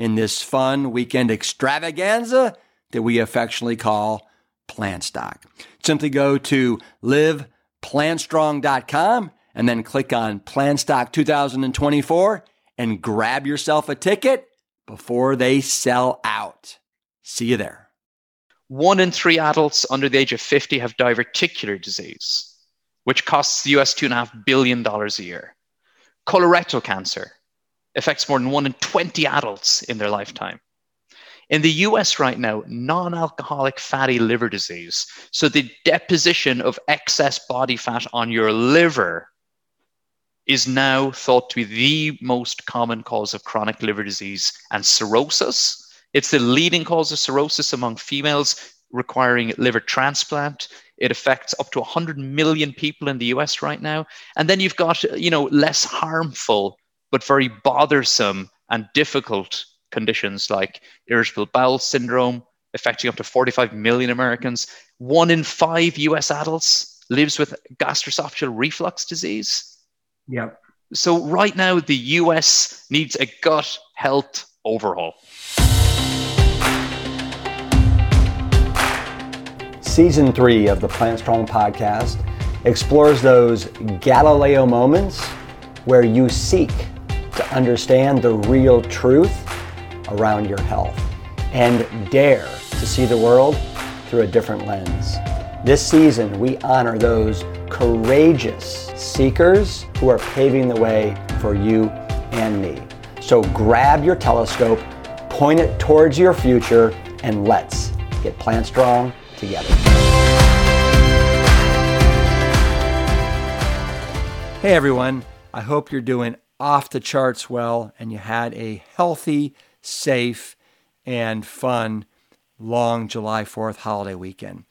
in this fun weekend extravaganza that we affectionately call Plant Stock. Simply go to liveplantstrong.com and then click on Plant Stock 2024 and grab yourself a ticket before they sell out. See you there. One in three adults under the age of 50 have diverticular disease, which costs the US $2.5 billion a year. Colorectal cancer affects more than one in 20 adults in their lifetime. In the US right now, non alcoholic fatty liver disease, so the deposition of excess body fat on your liver, is now thought to be the most common cause of chronic liver disease and cirrhosis. It's the leading cause of cirrhosis among females requiring liver transplant. It affects up to 100 million people in the US right now. And then you've got, you know, less harmful but very bothersome and difficult conditions like irritable bowel syndrome, affecting up to 45 million Americans. One in five US adults lives with gastroesophageal reflux disease. Yep. So, right now, the US needs a gut health overhaul. Season three of the Plant Strong podcast explores those Galileo moments where you seek to understand the real truth around your health and dare to see the world through a different lens. This season, we honor those courageous seekers who are paving the way for you and me. So grab your telescope, point it towards your future, and let's get plant strong together. Hey everyone, I hope you're doing off the charts well and you had a healthy, safe, and fun long July 4th holiday weekend.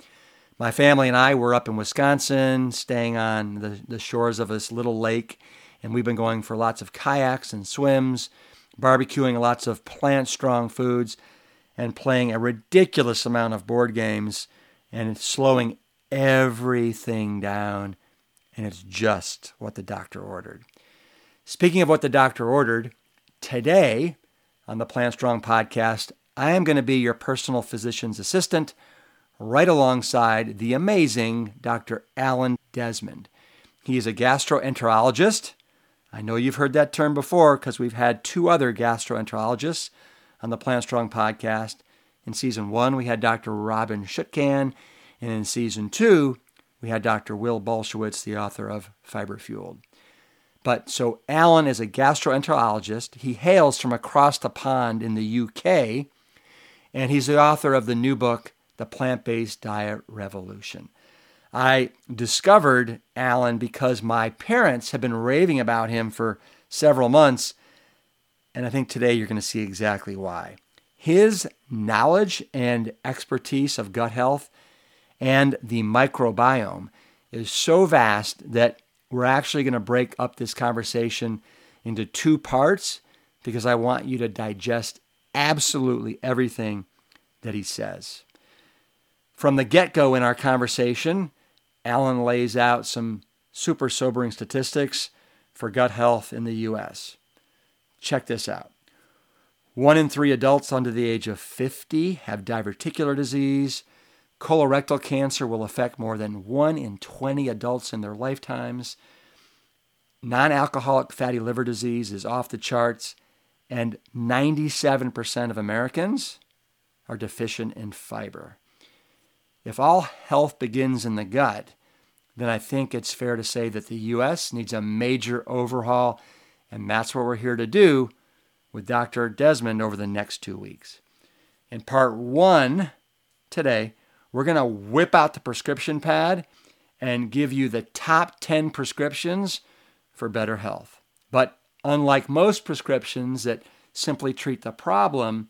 My family and I were up in Wisconsin, staying on the, the shores of this little lake, and we've been going for lots of kayaks and swims, barbecuing lots of plant strong foods, and playing a ridiculous amount of board games and slowing everything down. And it's just what the doctor ordered. Speaking of what the doctor ordered, today on the Plant Strong podcast, I am going to be your personal physician's assistant right alongside the amazing Dr. Alan Desmond. He is a gastroenterologist. I know you've heard that term before because we've had two other gastroenterologists on the Plant Strong podcast. In season one, we had Dr. Robynne Chutkan, and in season two, we had Dr. Will Bulsiewicz, the author of Fiber Fueled. But so Alan is a gastroenterologist. He hails from across the pond in the UK, and he's the author of the new book, The Plant Based Diet Revolution. I discovered Alan because my parents have been raving about him for several months, and I think today you're going to see exactly why. His knowledge and expertise of gut health and the microbiome is so vast that we're actually going to break up this conversation into two parts because I want you to digest absolutely everything that he says. From the get go in our conversation, Alan lays out some super sobering statistics for gut health in the U.S. Check this out. One in three adults under the age of 50 have diverticular disease. Colorectal cancer will affect more than one in 20 adults in their lifetimes. Non alcoholic fatty liver disease is off the charts, and 97% of Americans are deficient in fiber. If all health begins in the gut, then I think it's fair to say that the U.S. needs a major overhaul, and that's what we're here to do with Dr. Desmond over the next two weeks. In part one today, we're going to whip out the prescription pad and give you the top 10 prescriptions for better health. But unlike most prescriptions that simply treat the problem,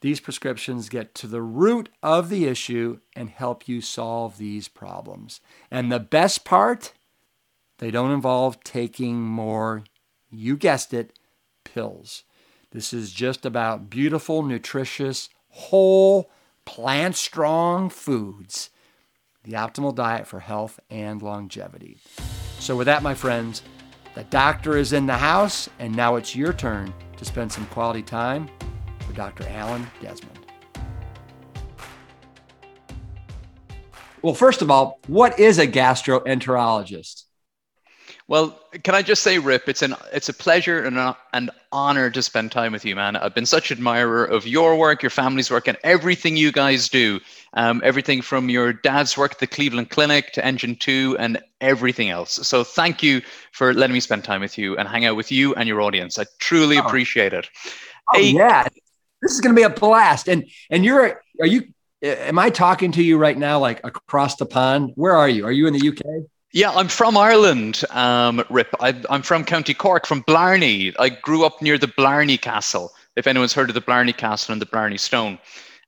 these prescriptions get to the root of the issue and help you solve these problems. And the best part, they don't involve taking more, you guessed it, pills. This is just about beautiful, nutritious, whole, plant strong foods, the optimal diet for health and longevity. So, with that, my friends, the doctor is in the house, and now it's your turn to spend some quality time with Dr. Alan Desmond. Well, first of all, what is a gastroenterologist? Well, can I just say, Rip, it's an it's a pleasure and a, an honor to spend time with you, man. I've been such an admirer of your work, your family's work, and everything you guys do. Um, everything from your dad's work at the Cleveland Clinic to Engine Two and everything else. So thank you for letting me spend time with you and hang out with you and your audience. I truly oh. appreciate it. Oh, hey, yeah, this is going to be a blast. And and you're are you? Am I talking to you right now, like across the pond? Where are you? Are you in the UK? Yeah, I'm from Ireland, um, Rip. I, am from County Cork, from Blarney. I grew up near the Blarney Castle. If anyone's heard of the Blarney Castle and the Blarney Stone.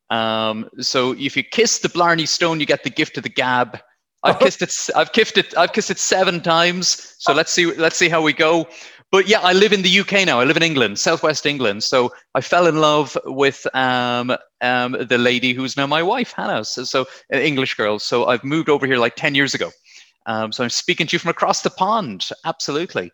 Um, so if you kiss the Blarney Stone, you get the gift of the gab. I've kissed it. I've kissed it. I've kissed it seven times. So let's see. Let's see how we go. But yeah, I live in the UK now. I live in England, southwest England. So I fell in love with um, um, the lady who's now my wife, Hannah. So, so an English girl. So I've moved over here like ten years ago. Um, so I'm speaking to you from across the pond. Absolutely.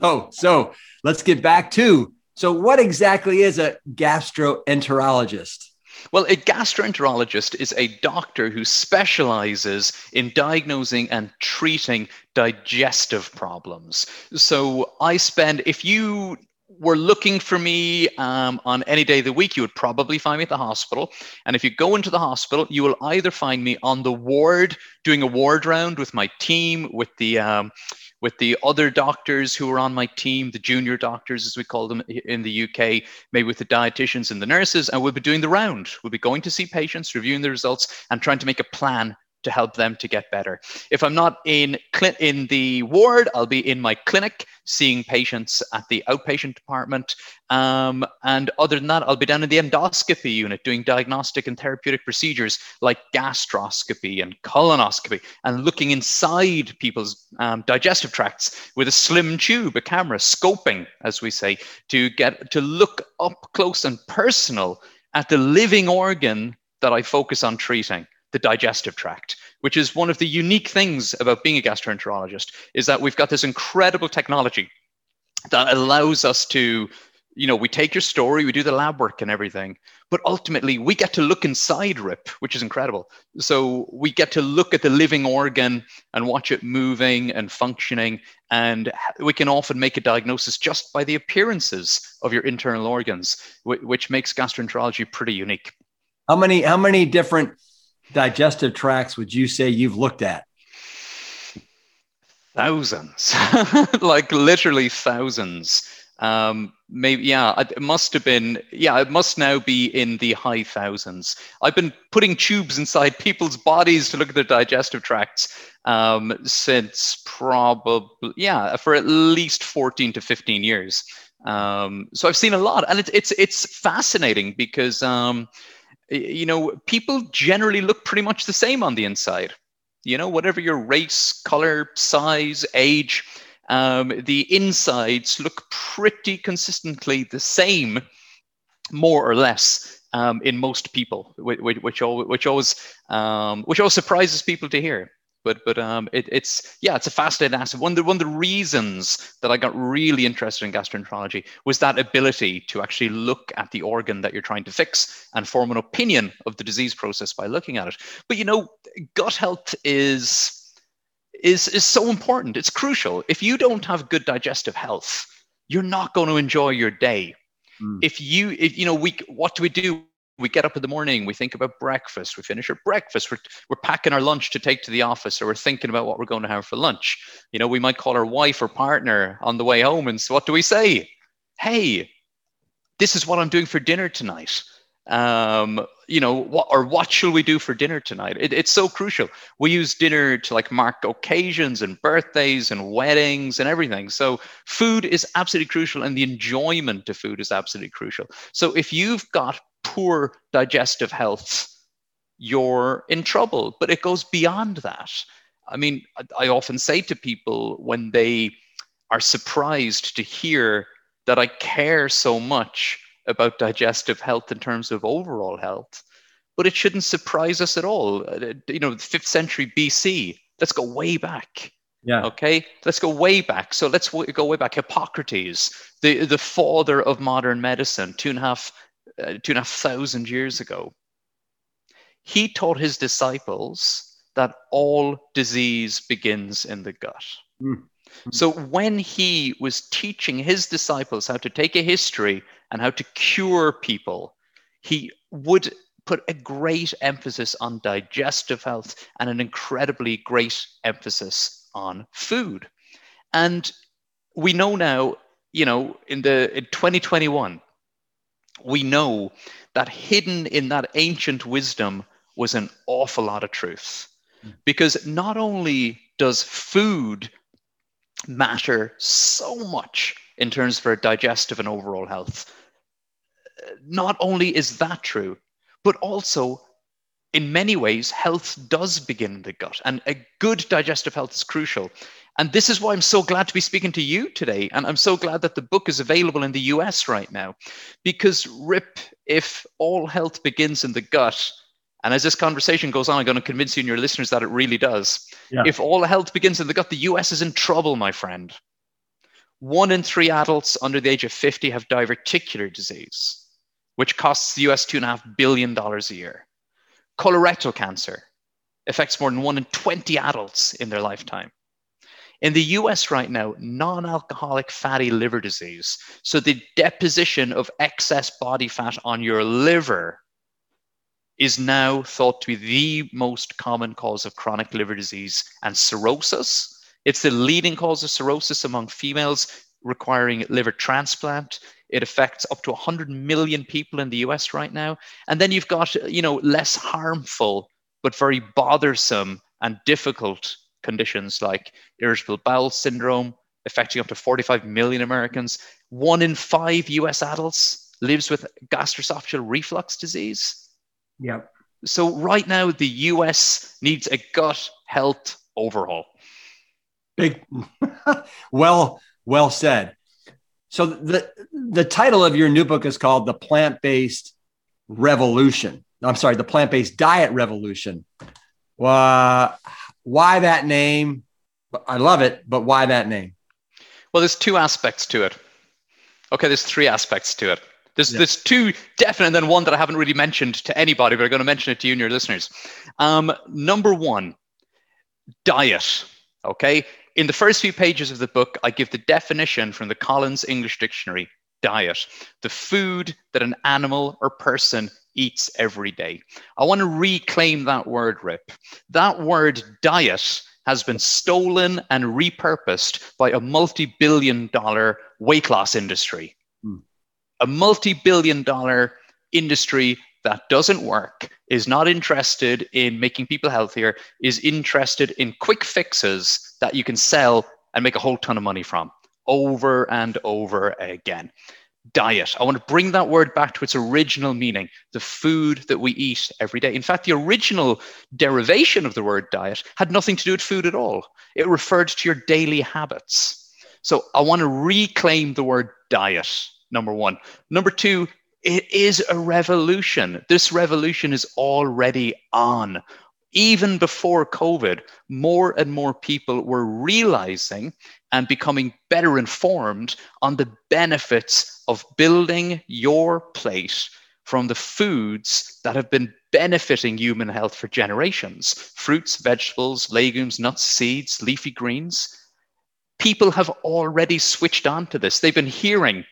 Oh, so let's get back to so what exactly is a gastroenterologist? Well, a gastroenterologist is a doctor who specializes in diagnosing and treating digestive problems. So I spend, if you were looking for me um, on any day of the week, you would probably find me at the hospital. And if you go into the hospital, you will either find me on the ward doing a ward round with my team, with the um, with the other doctors who are on my team, the junior doctors, as we call them in the UK, maybe with the dietitians and the nurses, and we'll be doing the round. We'll be going to see patients, reviewing the results, and trying to make a plan to help them to get better. If I'm not in cl- in the ward, I'll be in my clinic seeing patients at the outpatient department. Um, and other than that, I'll be down in the endoscopy unit doing diagnostic and therapeutic procedures like gastroscopy and colonoscopy and looking inside people's um, digestive tracts with a slim tube, a camera, scoping, as we say, to get to look up close and personal at the living organ that I focus on treating the digestive tract, which is one of the unique things about being a gastroenterologist, is that we've got this incredible technology that allows us to, you know, we take your story, we do the lab work and everything, but ultimately we get to look inside Rip, which is incredible. So we get to look at the living organ and watch it moving and functioning, and we can often make a diagnosis just by the appearances of your internal organs, which makes gastroenterology pretty unique. How many how many different digestive tracts would you say you've looked at? Thousands, like literally thousands. Um, maybe, yeah, it must have been, yeah, it must now be in the high thousands. I've been putting tubes inside people's bodies to look at their digestive tracts um, since probably, yeah, for at least 14 to 15 years. Um, so I've seen a lot, and it's it's it's fascinating because um, you know, people generally look pretty much the same on the inside. You know, whatever your race, color, size, age, um, the insides look pretty consistently the same, more or less, um, in most people, which, which, which always, um, which always surprises people to hear but but um, it, it's yeah, it's a fascinating aspect. One of the one of the reasons that I got really interested in gastroenterology was that ability to actually look at the organ that you're trying to fix and form an opinion of the disease process by looking at it. But you know, gut health is is is so important. It's crucial. If you don't have good digestive health, you're not going to enjoy your day. Mm. If you if you know we what do we do we get up in the morning, we think about breakfast, we finish our breakfast, we're, we're packing our lunch to take to the office, or we're thinking about what we're going to have for lunch. You know, we might call our wife or partner on the way home, and so what do we say? Hey, this is what I'm doing for dinner tonight. Um, you know, what or what shall we do for dinner tonight? It, it's so crucial. We use dinner to like mark occasions and birthdays and weddings and everything. So food is absolutely crucial, and the enjoyment of food is absolutely crucial. So if you've got poor digestive health, you're in trouble. But it goes beyond that. I mean, I often say to people when they are surprised to hear that I care so much about digestive health in terms of overall health, but it shouldn't surprise us at all. Uh, you know, the fifth century BC, let's go way back. Yeah. Okay. Let's go way back. So let's go way back. Hippocrates, the, the father of modern medicine, two and a half uh, two and a half thousand years ago, he taught his disciples that all disease begins in the gut. Mm. So when he was teaching his disciples how to take a history and how to cure people, he would put a great emphasis on digestive health and an incredibly great emphasis on food. And we know now, you know, in the in 2021, we know that hidden in that ancient wisdom was an awful lot of truth. Hmm. Because not only does food matter so much in terms of our digestive and overall health, not only is that true, but also in many ways, health does begin in the gut, and a good digestive health is crucial. And this is why I'm so glad to be speaking to you today. And I'm so glad that the book is available in the US right now. Because, Rip, if all health begins in the gut, and as this conversation goes on, I'm going to convince you and your listeners that it really does. Yeah. If all health begins in the gut, the US is in trouble, my friend. One in three adults under the age of 50 have diverticular disease, which costs the US $2.5 billion a year. Colorectal cancer affects more than one in 20 adults in their lifetime. In the US right now, non alcoholic fatty liver disease, so the deposition of excess body fat on your liver, is now thought to be the most common cause of chronic liver disease and cirrhosis. It's the leading cause of cirrhosis among females requiring liver transplant. It affects up to 100 million people in the US right now. And then you've got, you know, less harmful but very bothersome and difficult conditions like irritable bowel syndrome, affecting up to 45 million Americans. One in five US adults lives with gastroesophageal reflux disease. Yep. So, right now, the US needs a gut health overhaul. Big, well, well said. So, the, the title of your new book is called The Plant Based Revolution. I'm sorry, The Plant Based Diet Revolution. Uh, why that name? I love it, but why that name? Well, there's two aspects to it. Okay, there's three aspects to it. There's, yeah. there's two definite, and then one that I haven't really mentioned to anybody, but I'm going to mention it to you and your listeners. Um, number one, diet. Okay, in the first few pages of the book, I give the definition from the Collins English Dictionary diet, the food that an animal or person eats every day. I want to reclaim that word, Rip. That word diet has been stolen and repurposed by a multi billion dollar weight loss industry. Hmm. A multi billion dollar industry that doesn't work, is not interested in making people healthier, is interested in quick fixes that you can sell and make a whole ton of money from over and over again diet. I want to bring that word back to its original meaning, the food that we eat every day. In fact, the original derivation of the word diet had nothing to do with food at all, it referred to your daily habits. So I want to reclaim the word diet, number one. Number two, It is a revolution. This revolution is already on. Even before COVID, more and more people were realizing and becoming better informed on the benefits of building your plate from the foods that have been benefiting human health for generations fruits, vegetables, legumes, nuts, seeds, leafy greens. People have already switched on to this. They've been hearing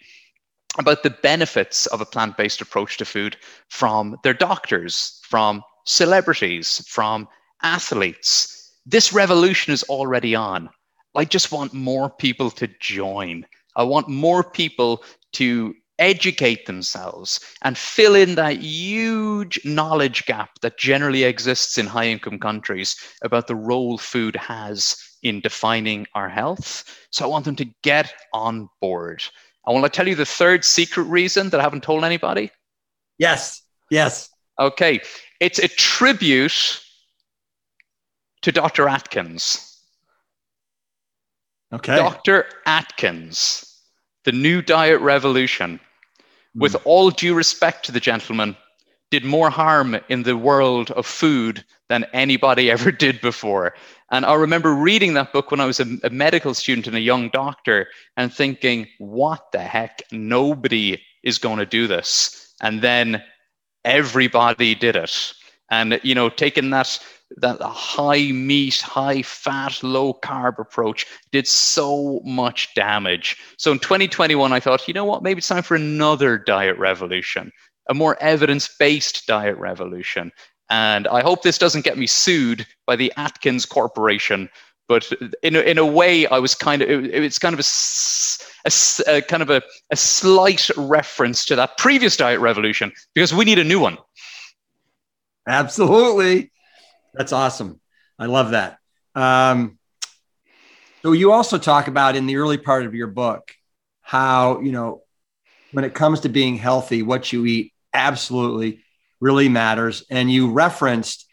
about the benefits of a plant based approach to food from their doctors, from celebrities, from athletes. This revolution is already on. I just want more people to join. I want more people to educate themselves and fill in that huge knowledge gap that generally exists in high income countries about the role food has in defining our health. So I want them to get on board. I want to tell you the third secret reason that I haven't told anybody. Yes. Yes. Okay. It's a tribute to Dr. Atkins. Okay. Dr. Atkins, the new diet revolution hmm. with all due respect to the gentleman, did more harm in the world of food than anybody ever did before. And I remember reading that book when I was a, a, medical student and a young doctor and thinking, what the heck? Nobody is going to do this. And then everybody did it. And, you know, taking that that high meat, high fat, low carb approach did so much damage. So in 2021, I thought, you know what, maybe it's time for another diet revolution, a more evidence based diet revolution. And I hope this doesn't get me sued by the Atkins Corporation. But in a, in a way, I was kind of it, it's kind of a, a, a kind of a, a slight reference to that previous diet revolution because we need a new one. Absolutely. That's awesome. I love that. Um, so you also talk about in the early part of your book how you know when it comes to being healthy, what you eat absolutely really matters, and you referenced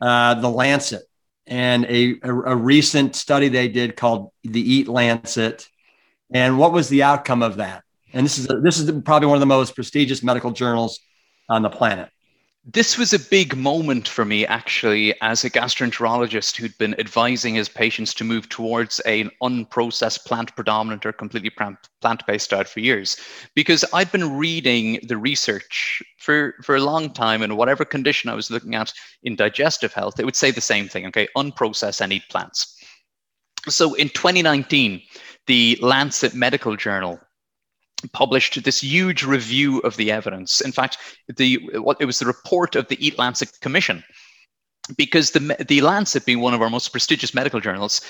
uh, the Lancet and a, a, a recent study they did called the Eat Lancet. And what was the outcome of that? And this is this is probably one of the most prestigious medical journals on the planet. This was a big moment for me, actually, as a gastroenterologist who'd been advising his patients to move towards an unprocessed plant predominant or completely plant based diet for years. Because I'd been reading the research for, for a long time, and whatever condition I was looking at in digestive health, it would say the same thing okay, unprocessed and eat plants. So in 2019, the Lancet Medical Journal published this huge review of the evidence. In fact, the what it was the report of the Eat Lancet Commission, because the the Lancet, being one of our most prestigious medical journals,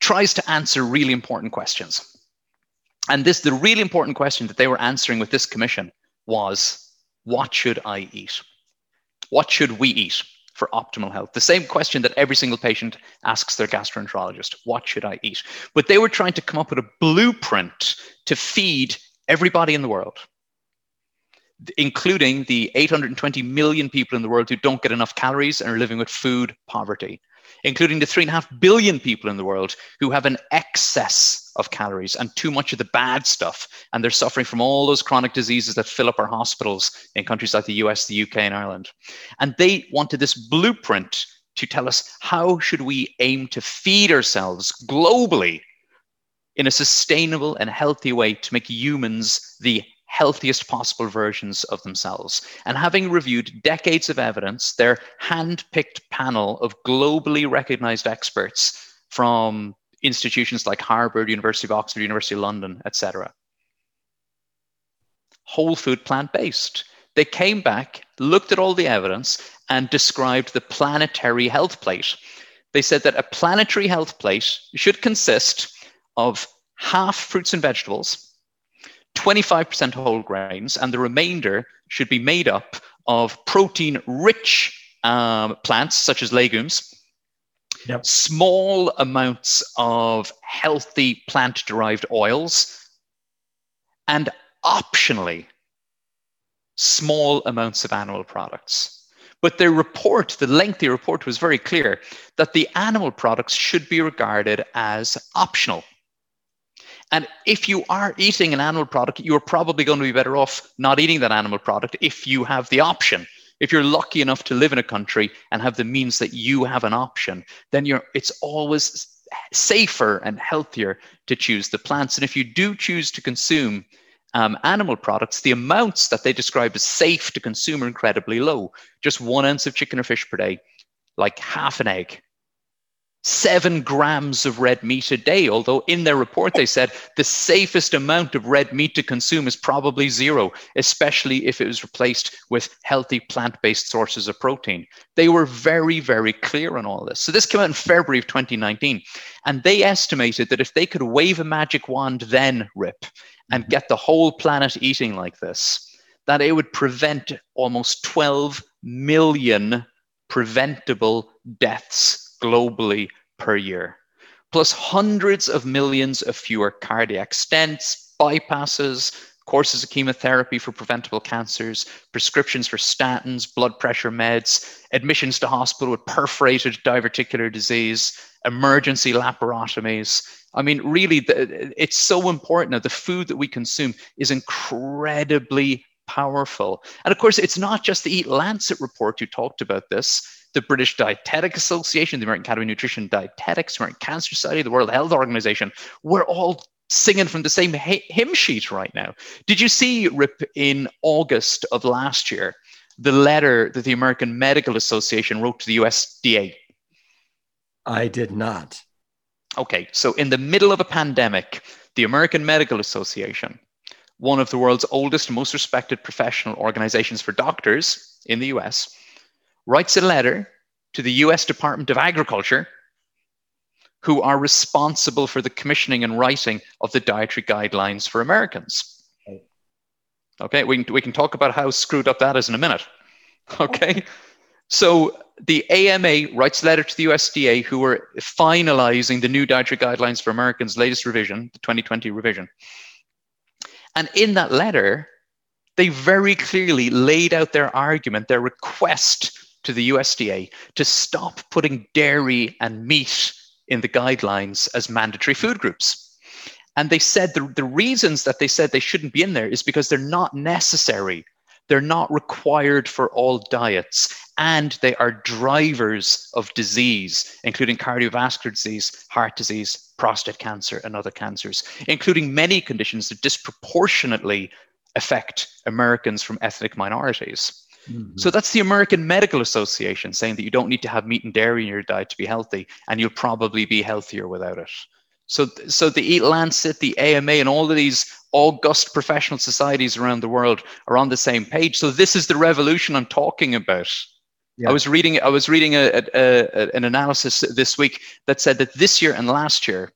tries to answer really important questions. And this the really important question that they were answering with this commission was, what should I eat? What should we eat? for optimal health? The same question that every single patient asks their gastroenterologist what should I eat? But they were trying to come up with a blueprint to feed everybody in the world, including the 820 million people in the world who don't get enough calories and are living with food poverty, including the 3.5 billion people in the world who have an excess of calories and too much of the bad stuff. And they're suffering from all those chronic diseases that fill up our hospitals in countries like the US, the UK, and Ireland. And they wanted this blueprint to tell us how should we aim to feed ourselves globally in a sustainable and healthy way to make humans the healthiest possible versions of themselves. And having reviewed decades of evidence, their hand picked panel of globally recognized experts from institutions like Harvard, University of Oxford, University of London, etc. Whole food plant based. They came back, looked at all the evidence, and described the planetary health plate. They said that a planetary health plate should consist of half fruits and vegetables, 25% whole grains, and the remainder should be made up of protein rich um, plants such as legumes, yep. small amounts of healthy plant derived oils, and optionally, small amounts of animal products. But their report, the lengthy report, was very clear that the animal products should be regarded as optional. And if you are eating an animal product, you're probably going to be better off not eating that animal product if you have the option. If you're lucky enough to live in a country and have the means that you have an option, then you're it's always safer and healthier to choose the plants. And if you do choose to consume um, animal products, the amounts that they describe as safe to consume are incredibly low. Just one ounce of chicken or fish per day, like half an egg, seven grams of red meat a day. Although in their report they said the safest amount of red meat to consume is probably zero, especially if it was replaced with healthy plant based sources of protein. They were very, very clear on all this. So this came out in February of 2019. And they estimated that if they could wave a magic wand then, Rip, and get the whole planet eating like this, that it would prevent almost 12 million preventable deaths globally per year, plus hundreds of millions of fewer cardiac stents, bypasses, courses of chemotherapy for preventable cancers, prescriptions for statins, blood pressure meds, admissions to hospital with perforated diverticular disease, emergency laparotomies. I mean, really, it's so important now. The food that we consume is incredibly powerful. And of course, it's not just the Eat Lancet report who talked about this the British Dietetic Association, the American Academy of Nutrition Dietetics, the American Cancer Society, the World Health Organization, we're all singing from the same hymn sheet right now. Did you see, Rip, in August of last year, the letter that the American Medical Association wrote to the USDA? I did not. Okay, so in the middle of a pandemic, the American Medical Association, one of the world's oldest and most respected professional organizations for doctors in the US, writes a letter to the US Department of Agriculture, who are responsible for the commissioning and writing of the dietary guidelines for Americans. Okay, we can, we can talk about how screwed up that is in a minute. Okay, so the AMA writes a letter to the USDA, who are finalizing the new dietary guidelines for Americans' latest revision, the 2020 revision. And in that letter, they very clearly laid out their argument, their request to the USDA to stop putting dairy and meat in the guidelines as mandatory food groups. And they said the, the reasons that they said they shouldn't be in there is because they're not necessary. They're not required for all diets, and they are drivers of disease, including cardiovascular disease, heart disease, prostate cancer, and other cancers, including many conditions that disproportionately affect Americans from ethnic minorities. Mm-hmm. So that's the American Medical Association saying that you don't need to have meat and dairy in your diet to be healthy, and you'll probably be healthier without it. So, so the Eat Lancet, the AMA, and all of these august professional societies around the world are on the same page. So this is the revolution I'm talking about. Yeah. I was reading, I was reading a, a, a, an analysis this week that said that this year and last year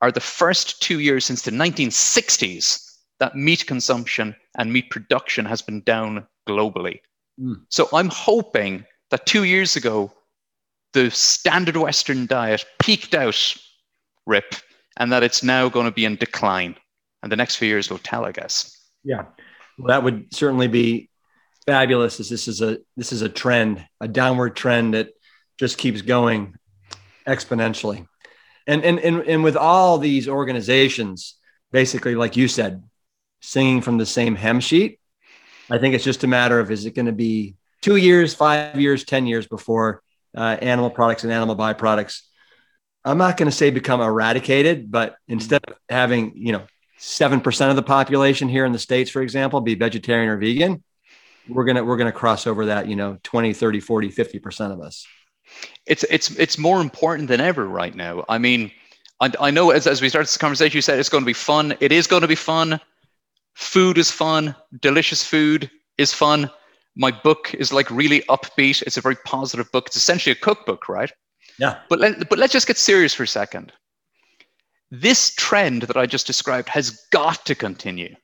are the first two years since the 1960s that meat consumption and meat production has been down globally. Mm. So I'm hoping that two years ago, the standard Western diet peaked out, Rip, and that it's now going to be in decline. And the next few years will tell, I guess. Yeah, well, that would certainly be fabulous. As this is a this is a trend, a downward trend that just keeps going exponentially. And and and, and with all these organizations, basically, like you said, singing from the same hymn sheet, I think it's just a matter of is it going to be two years, five years, 10 years before uh, animal products and animal byproducts, I'm not going to say become eradicated, but instead of having, you know, 7% of the population here in the States, for example, be vegetarian or vegan, we're going to, we're going to cross over that, you know, 20, 30, 40, 50% of us. It's, it's, it's more important than ever right now. I mean, I, I know as, as we start this conversation, you said it's going to be fun. It is going to be fun food is fun, delicious food is fun. My book is like really upbeat. It's a very positive book. It's essentially a cookbook, right? Yeah. But let, but let's just get serious for a second. This trend that I just described has got to continue.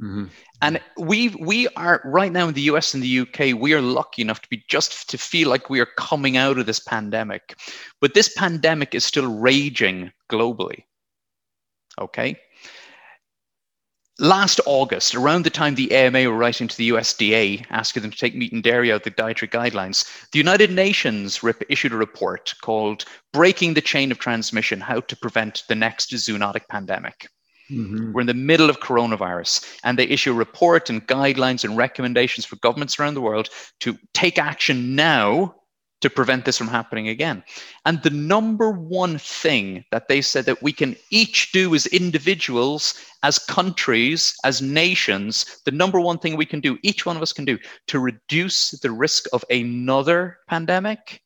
Mm-hmm. And we we are right now in the US and the UK, we are lucky enough to be just to feel like we are coming out of this pandemic. But this pandemic is still raging globally. Okay last August, around the time the AMA were writing to the USDA asking them to take meat and dairy out of the dietary guidelines, the United Nations issued a report called Breaking the Chain of Transmission How to Prevent the Next Zoonotic Pandemic. Mm-hmm. We're in the middle of coronavirus, and they issue a report and guidelines and recommendations for governments around the world to take action now to prevent this from happening again. And the number one thing that they said that we can each do as individuals, as countries, as nations, the number one thing we can do, each one of us can do to reduce the risk of another pandemic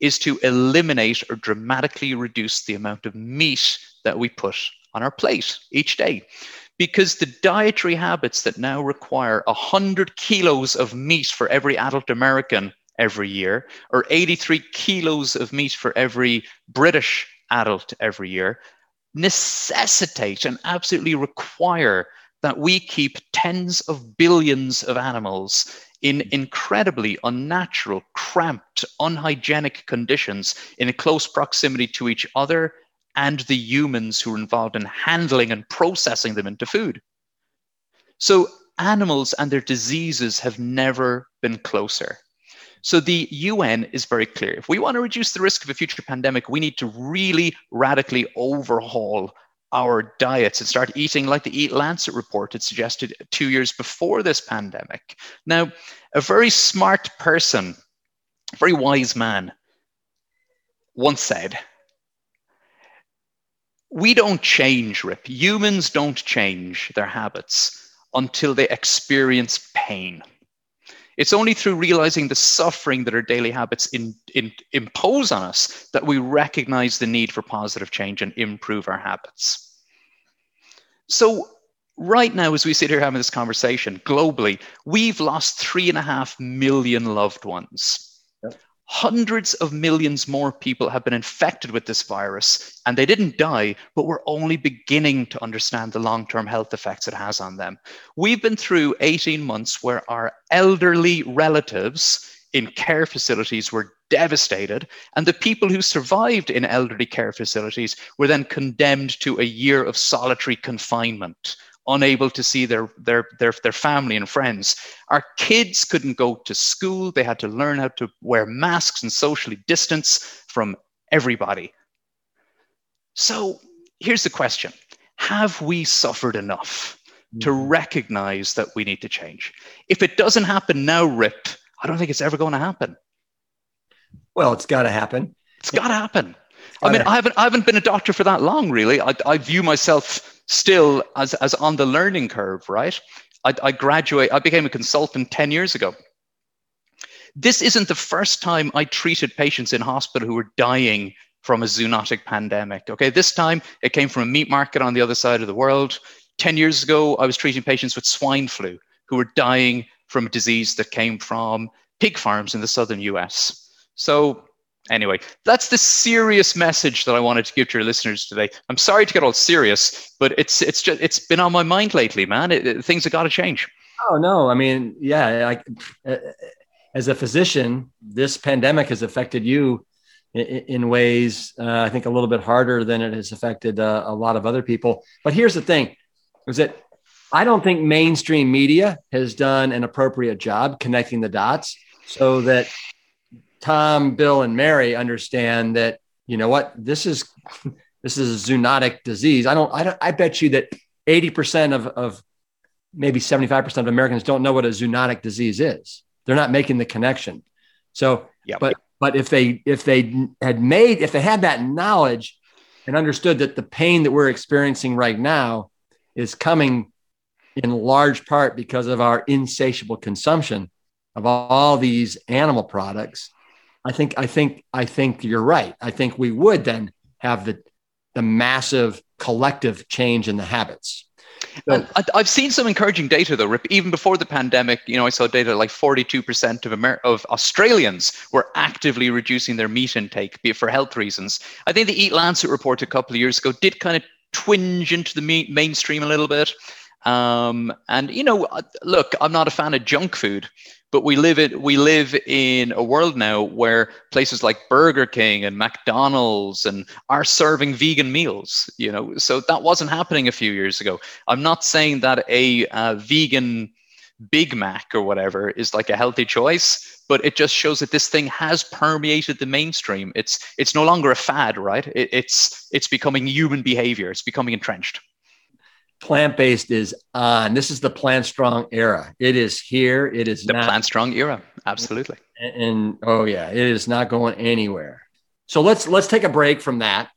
is to eliminate or dramatically reduce the amount of meat that we put on our plate each day. Because the dietary habits that now require 100 kilos of meat for every adult American every year, or 83 kilos of meat for every British adult every year, necessitate and absolutely require that we keep tens of billions of animals in hmm. incredibly unnatural, cramped, unhygienic conditions in close proximity to each other and the humans who are involved in handling and processing them into food. So, animals and their diseases have never been closer. So the UN is very clear. If we want to reduce the risk of a future pandemic, we need to really radically overhaul our diets and start eating like the Eat Lancet report had suggested two years before this pandemic. Now, a very smart person, very wise man, once said, We don't change, Rip. Humans don't change their habits until they experience pain. It's only through realizing the suffering that our daily habits in, in, impose on us that we recognize the need for positive change and improve our habits. So, right now, as we sit here having this conversation globally, we've lost three and a half million loved ones hundreds of millions more people have been infected with this virus and they didn't die, but we're only beginning to understand the long term health effects it has on them. We've been through 18 months where our elderly relatives in care facilities were devastated, and the people who survived in elderly care facilities were then condemned to a year of solitary confinement unable to see their, their, their, their family and friends. Our kids couldn't go to school. They had to learn how to wear masks and socially distance from everybody. So here's the question Have we suffered enough to mm-hmm. recognize that we need to change? If it doesn't happen now, Rip, I don't think it's ever going to happen. Well, it's got to happen. It's got to happen. I mean, I haven't, I haven't been a doctor for that long, really. I, I view myself still as, as on the learning curve, right? I, I graduate, I became a consultant 10 years ago. This isn't the first time I treated patients in hospital who were dying from a zoonotic pandemic. Okay, this time it came from a meat market on the other side of the world. 10 years ago, I was treating patients with swine flu who were dying from a disease that came from pig farms in the southern US. So Anyway, that's the serious message that I wanted to give to your listeners today. I'm sorry to get all serious, but it's it's just it's been on my mind lately, man. It, it, things have got to change. Oh no, I mean, yeah, like uh, as a physician, this pandemic has affected you in, in ways uh, I think a little bit harder than it has affected uh, a lot of other people. But here's the thing: is that I don't think mainstream media has done an appropriate job connecting the dots so that Tom, Bill, and Mary understand that you know what this is. This is a zoonotic disease. I don't. I don't. I bet you that eighty percent of of maybe seventy five percent of Americans don't know what a zoonotic disease is. They're not making the connection. So, yep. but but if they if they had made if they had that knowledge and understood that the pain that we're experiencing right now is coming in large part because of our insatiable consumption of all these animal products I think I think I think you're right. I think we would then have the the massive collective change in the habits. So, I've seen some encouraging data though, Rip. Even before the pandemic, you know, I saw data like 42% of Amer- of Australians were actively reducing their meat intake for health reasons. I think the Eat Lancet report a couple of years ago did kind of twinge into the meat mainstream a little bit. Um, and you know, uh, look, I'm not a fan of junk food, but we live it we live in a world now where places like burger king and mcdonald's and are serving vegan meals you know? So that wasn't happening a few years ago. I'm not saying that a uh, vegan big mac or whatever is like a healthy choice but it just shows that this thing has permeated the mainstream. It's it's no longer a fad right? It, it's it's becoming human behavior. It's becoming entrenched plant based is ah, on. This is the plant strong era. It is here. It is the not, plant strong era. Absolutely. And, and oh yeah, it is not going anywhere. So let's let's take a break from that.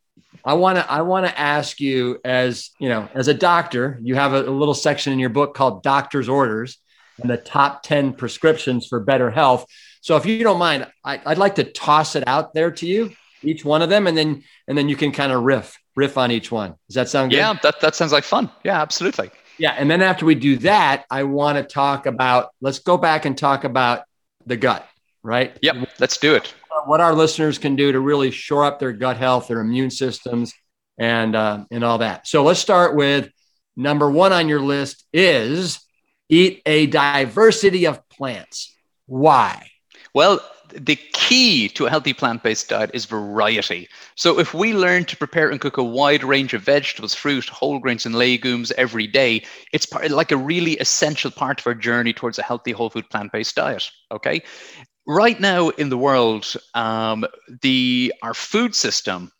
I want to I want to ask you as you know as a doctor, you have a, a little section in your book called Doctor's Orders and the top ten prescriptions for better health. So if you don't mind, I, I'd like to toss it out there to you, each one of them, and then and then you can kind of riff riff on each one. Does that sound good? Yeah, that, that sounds like fun. Yeah, absolutely. Yeah. And then after we do that, I want to talk about, let's go back and talk about the gut, right? Yep. Let's do it. What our listeners can do to really shore up their gut health, their immune systems, and uh, and all that. So let's start with number one on your list is eat a diversity of plants. Why? Well, the key to a healthy plant-based diet is variety. So if we learn to prepare and cook a wide range of vegetables, fruit, whole grains, and legumes every day, it's part, like a really essential part of our journey towards a healthy whole food plant-based diet. Okay, right now in the world, um, the our food system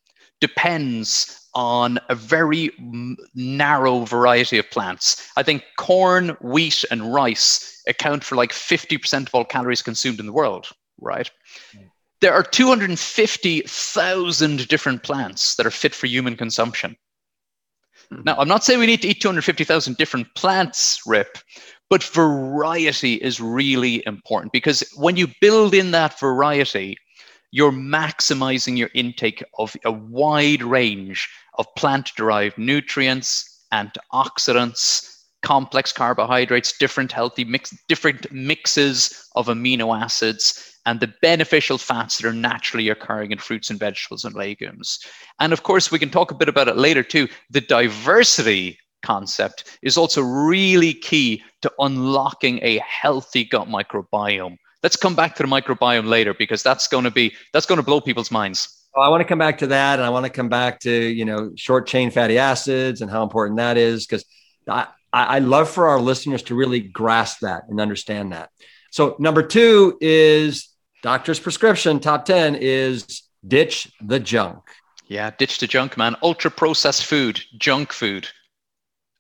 depends on a very narrow variety of plants. I think corn, wheat, and rice account for like 50% of all calories consumed in the world right? There are 250,000 different plants that are fit for human consumption. Mm-hmm. Now, I'm not saying we need to eat 250,000 different plants, Rip, but variety is really important because when you build in that variety, you're maximizing your intake of a wide range of plant derived nutrients, antioxidants, complex carbohydrates, different healthy mix, different mixes of amino acids, and the beneficial fats that are naturally occurring in fruits and vegetables and legumes. And of course, we can talk a bit about it later too. The diversity concept is also really key to unlocking a healthy gut microbiome. Let's come back to the microbiome later because that's going to be that's going to blow people's minds. Well, I want to come back to that, and I want to come back to you know short chain fatty acids and how important that is because I, I love for our listeners to really grasp that and understand that. So number two is doctor's prescription top 10 is ditch the junk. Yeah, ditch the junk, man. Ultra processed food, junk food,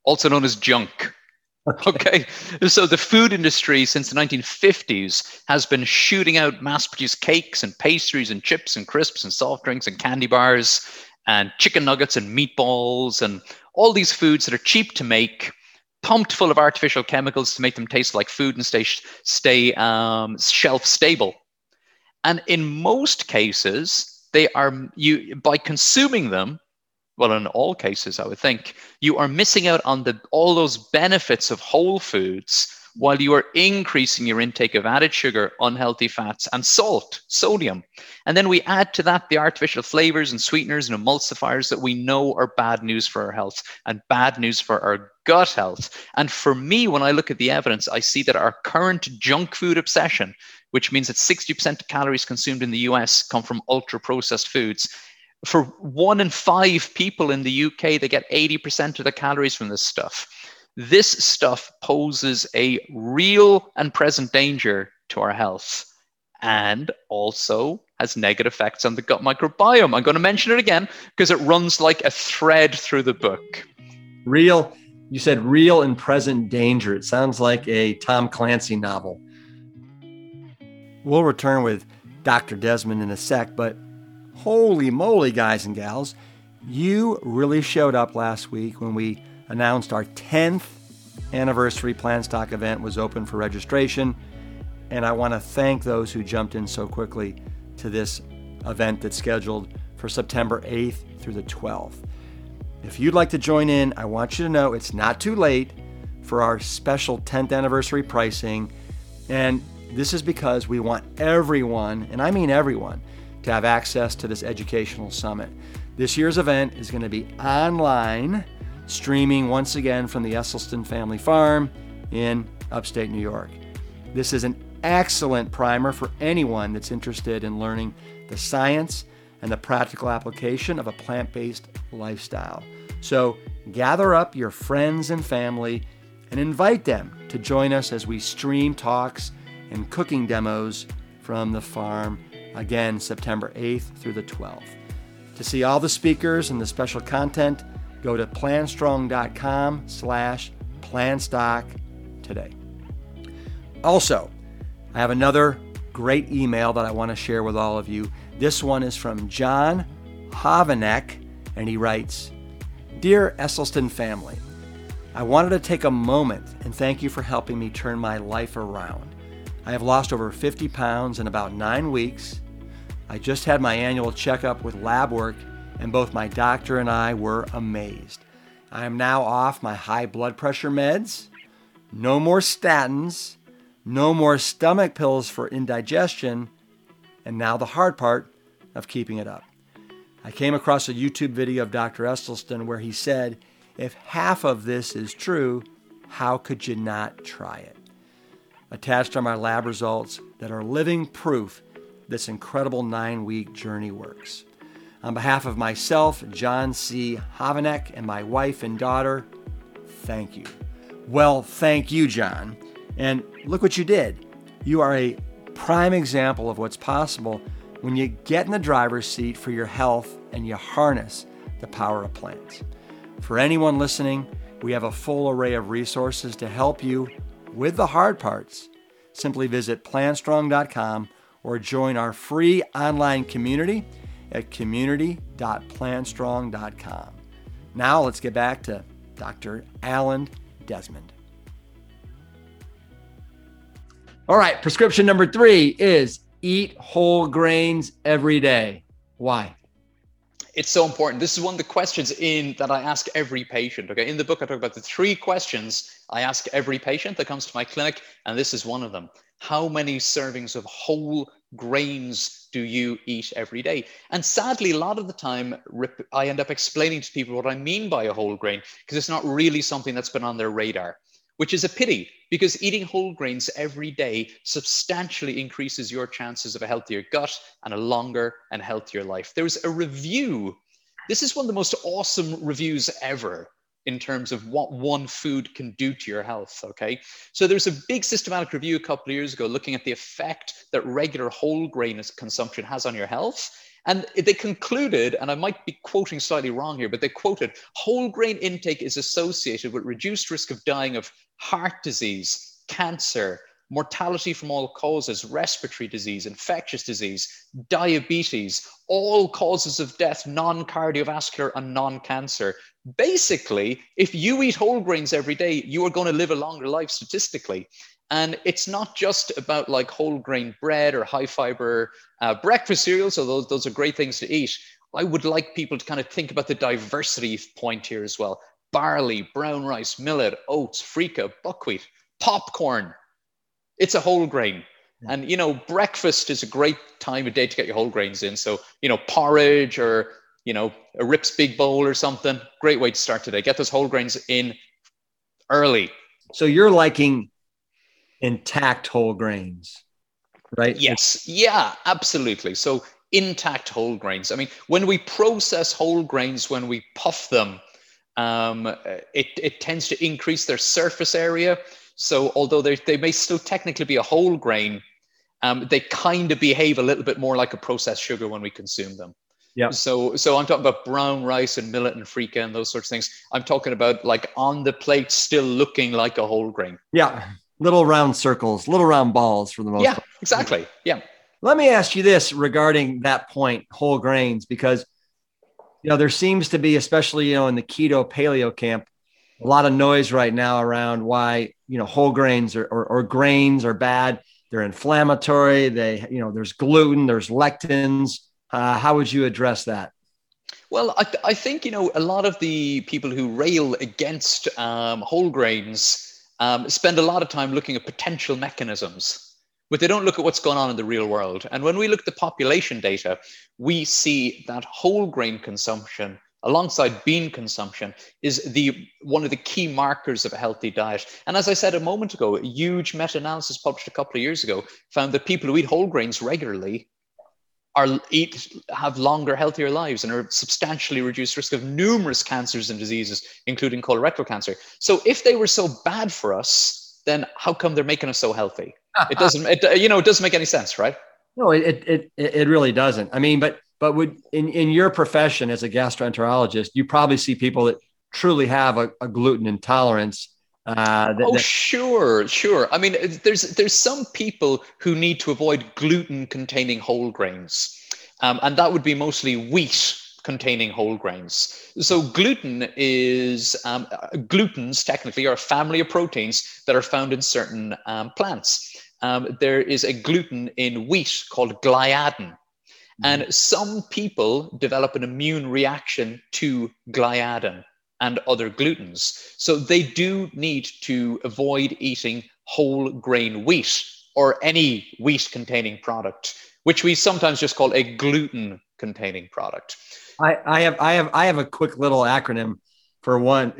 also known as junk. Okay. okay. So the food industry since the 1950s has been shooting out mass produced cakes and pastries and chips and crisps and soft drinks and candy bars and chicken nuggets and meatballs and all these foods that are cheap to make pumped full of artificial chemicals to make them taste like food and stay stay um, shelf stable and in most cases, they are you by consuming them, well, in all cases, I would think, you are missing out on the all those benefits of whole foods while you are increasing your intake of added sugar, unhealthy fats, and salt, sodium. And then we add to that the artificial flavors and sweeteners and emulsifiers that we know are bad news for our health and bad news for our gut health. And for me, when I look at the evidence, I see that our current junk food obsession, which means that 60% of calories consumed in the US come from ultra processed foods. For one in five people in the UK, they get 80% of the calories from this stuff. This stuff poses a real and present danger to our health and also has negative effects on the gut microbiome. I'm going to mention it again because it runs like a thread through the book. Real, you said real and present danger. It sounds like a Tom Clancy novel. We'll return with Dr. Desmond in a sec, but holy moly, guys and gals, you really showed up last week when we announced our 10th anniversary PlantStock event was open for registration. And I want to thank those who jumped in so quickly to this event that's scheduled for September 8th through the 12th. If you'd like to join in, I want you to know it's not too late for our special 10th anniversary pricing. And this is because we want everyone, and I mean everyone, to have access to this educational summit. This year's event is going to be online, streaming once again from the Esselstyn family farm in upstate New York. This is an excellent primer for anyone that's interested in learning the science and the practical application of a plant based lifestyle. So gather up your friends and family and invite them to join us as we stream talks and cooking demos from the farm, again, September 8th through the 12th. To see all the speakers and the special content, Go to plantstrong.com slash plantstock today. Also, I have another great email that I want to share with all of you. This one is from John Havanek, and he writes Dear Esselstyn family, I wanted to take a moment and thank you for helping me turn my life around. I have lost over 50 pounds in about nine weeks. I just had my annual checkup with lab work, and both my doctor and I were amazed. I am now off my high blood pressure meds, no more statins, no more stomach pills for indigestion, and now the hard part of keeping it up. I came across a YouTube video of Dr. Esselstyn where he said, If half of this is true, how could you not try it? Attached are my lab results that are living proof this incredible nine week journey works. On behalf of myself, John C. Havanek, and my wife and daughter, thank you. Well, thank you, John. And look what you did. You are a prime example of what's possible when you get in the driver's seat for your health and you harness the power of plants. For anyone listening, we have a full array of resources to help you with the hard parts. Simply visit plantstrong.com or join our free online community at community.plantstrong.com. Now let's get back to Dr. Alan Desmond. All right, prescription number three is eat whole grains every day. Why? It's so important. This is one of the questions in that I ask every patient. Okay, in the book I talk about the three questions I ask every patient that comes to my clinic, and this is one of them. How many servings of whole grains do you eat every day? And sadly, a lot of the time, I end up explaining to people what I mean by a whole grain because it's not really something that's been on their radar which is a pity because eating whole grains every day substantially increases your chances of a healthier gut and a longer and healthier life. There's a review. This is one of the most awesome reviews ever in terms of what one food can do to your health. Okay. So there's a big systematic review a couple of years ago looking at the effect that regular whole grain consumption has on your health. And they concluded, and I might be quoting slightly wrong here, but they quoted whole grain intake is associated with reduced risk of dying of heart disease, cancer, mortality from all causes, respiratory disease, infectious disease, diabetes, all causes of death, non cardiovascular and non cancer. Basically, if you eat whole grains every day, you are going to live a longer life statistically. And it's not just about like whole grain bread or high fiber uh, breakfast cereals, although those, those are great things to eat. I would like people to kind of think about the diversity point here as well. Barley, brown rice, millet, oats, freekeh, buckwheat, popcorn. It's a whole grain. And, you know, breakfast is a great time of day to get your whole grains in. So, you know, porridge or, you know, a Rips Big Bowl or something. Great way to start today. Get those whole grains in early. So you're liking intact whole grains, right? Yes. Yeah, absolutely. So intact whole grains. I mean, when we process whole grains, when we puff them, um, it, it tends to increase their surface area. So although they may still technically be a whole grain, um, they kind of behave a little bit more like a processed sugar when we consume them. Yeah. So so I'm talking about brown rice and millet and freekeh and those sorts of things. I'm talking about like on the plate, still looking like a whole grain. Yeah little round circles, little round balls for the most yeah, part. exactly. Yeah. Let me ask you this regarding that point, whole grains, because you know there seems to be, especially you know in the keto paleo camp, a lot of noise right now around why you know whole grains or, or, or grains are bad. They're inflammatory. They you know there's gluten, there's lectins. Uh, how would you address that? Well, I, I think you know a lot of the people who rail against um, whole grains um, spend a lot of time looking at potential mechanisms, but they don't look at what's going on in the real world. And when we look at the population data, we see that whole grain consumption alongside bean consumption is the one of the key markers of a healthy diet and as i said a moment ago a huge meta-analysis published a couple of years ago found that people who eat whole grains regularly are eat have longer, healthier lives and are substantially reduced risk of numerous cancers and diseases, including colorectal cancer. So if they were so bad for us, then how come they're making us so healthy? It doesn't, it, you know, it doesn't make any sense, right? No, it, it, it really doesn't. I mean, but, but would in, in your profession as a gastroenterologist, you probably see people that truly have a, a gluten intolerance. Uh, that, oh, that- sure, sure. I mean, there's there's some people who need to avoid gluten-containing whole grains, um, and that would be mostly wheat containing whole grains. So gluten is um, glutens technically are a family of proteins that are found in certain um, plants. Um, there is a gluten in wheat called gliadin, and mm-hmm. some people develop an immune reaction to gliadin and other glutens. So they do need to avoid eating whole grain wheat or any wheat containing product, which we sometimes just call a gluten containing product. I, I have I have I have a quick little acronym for one.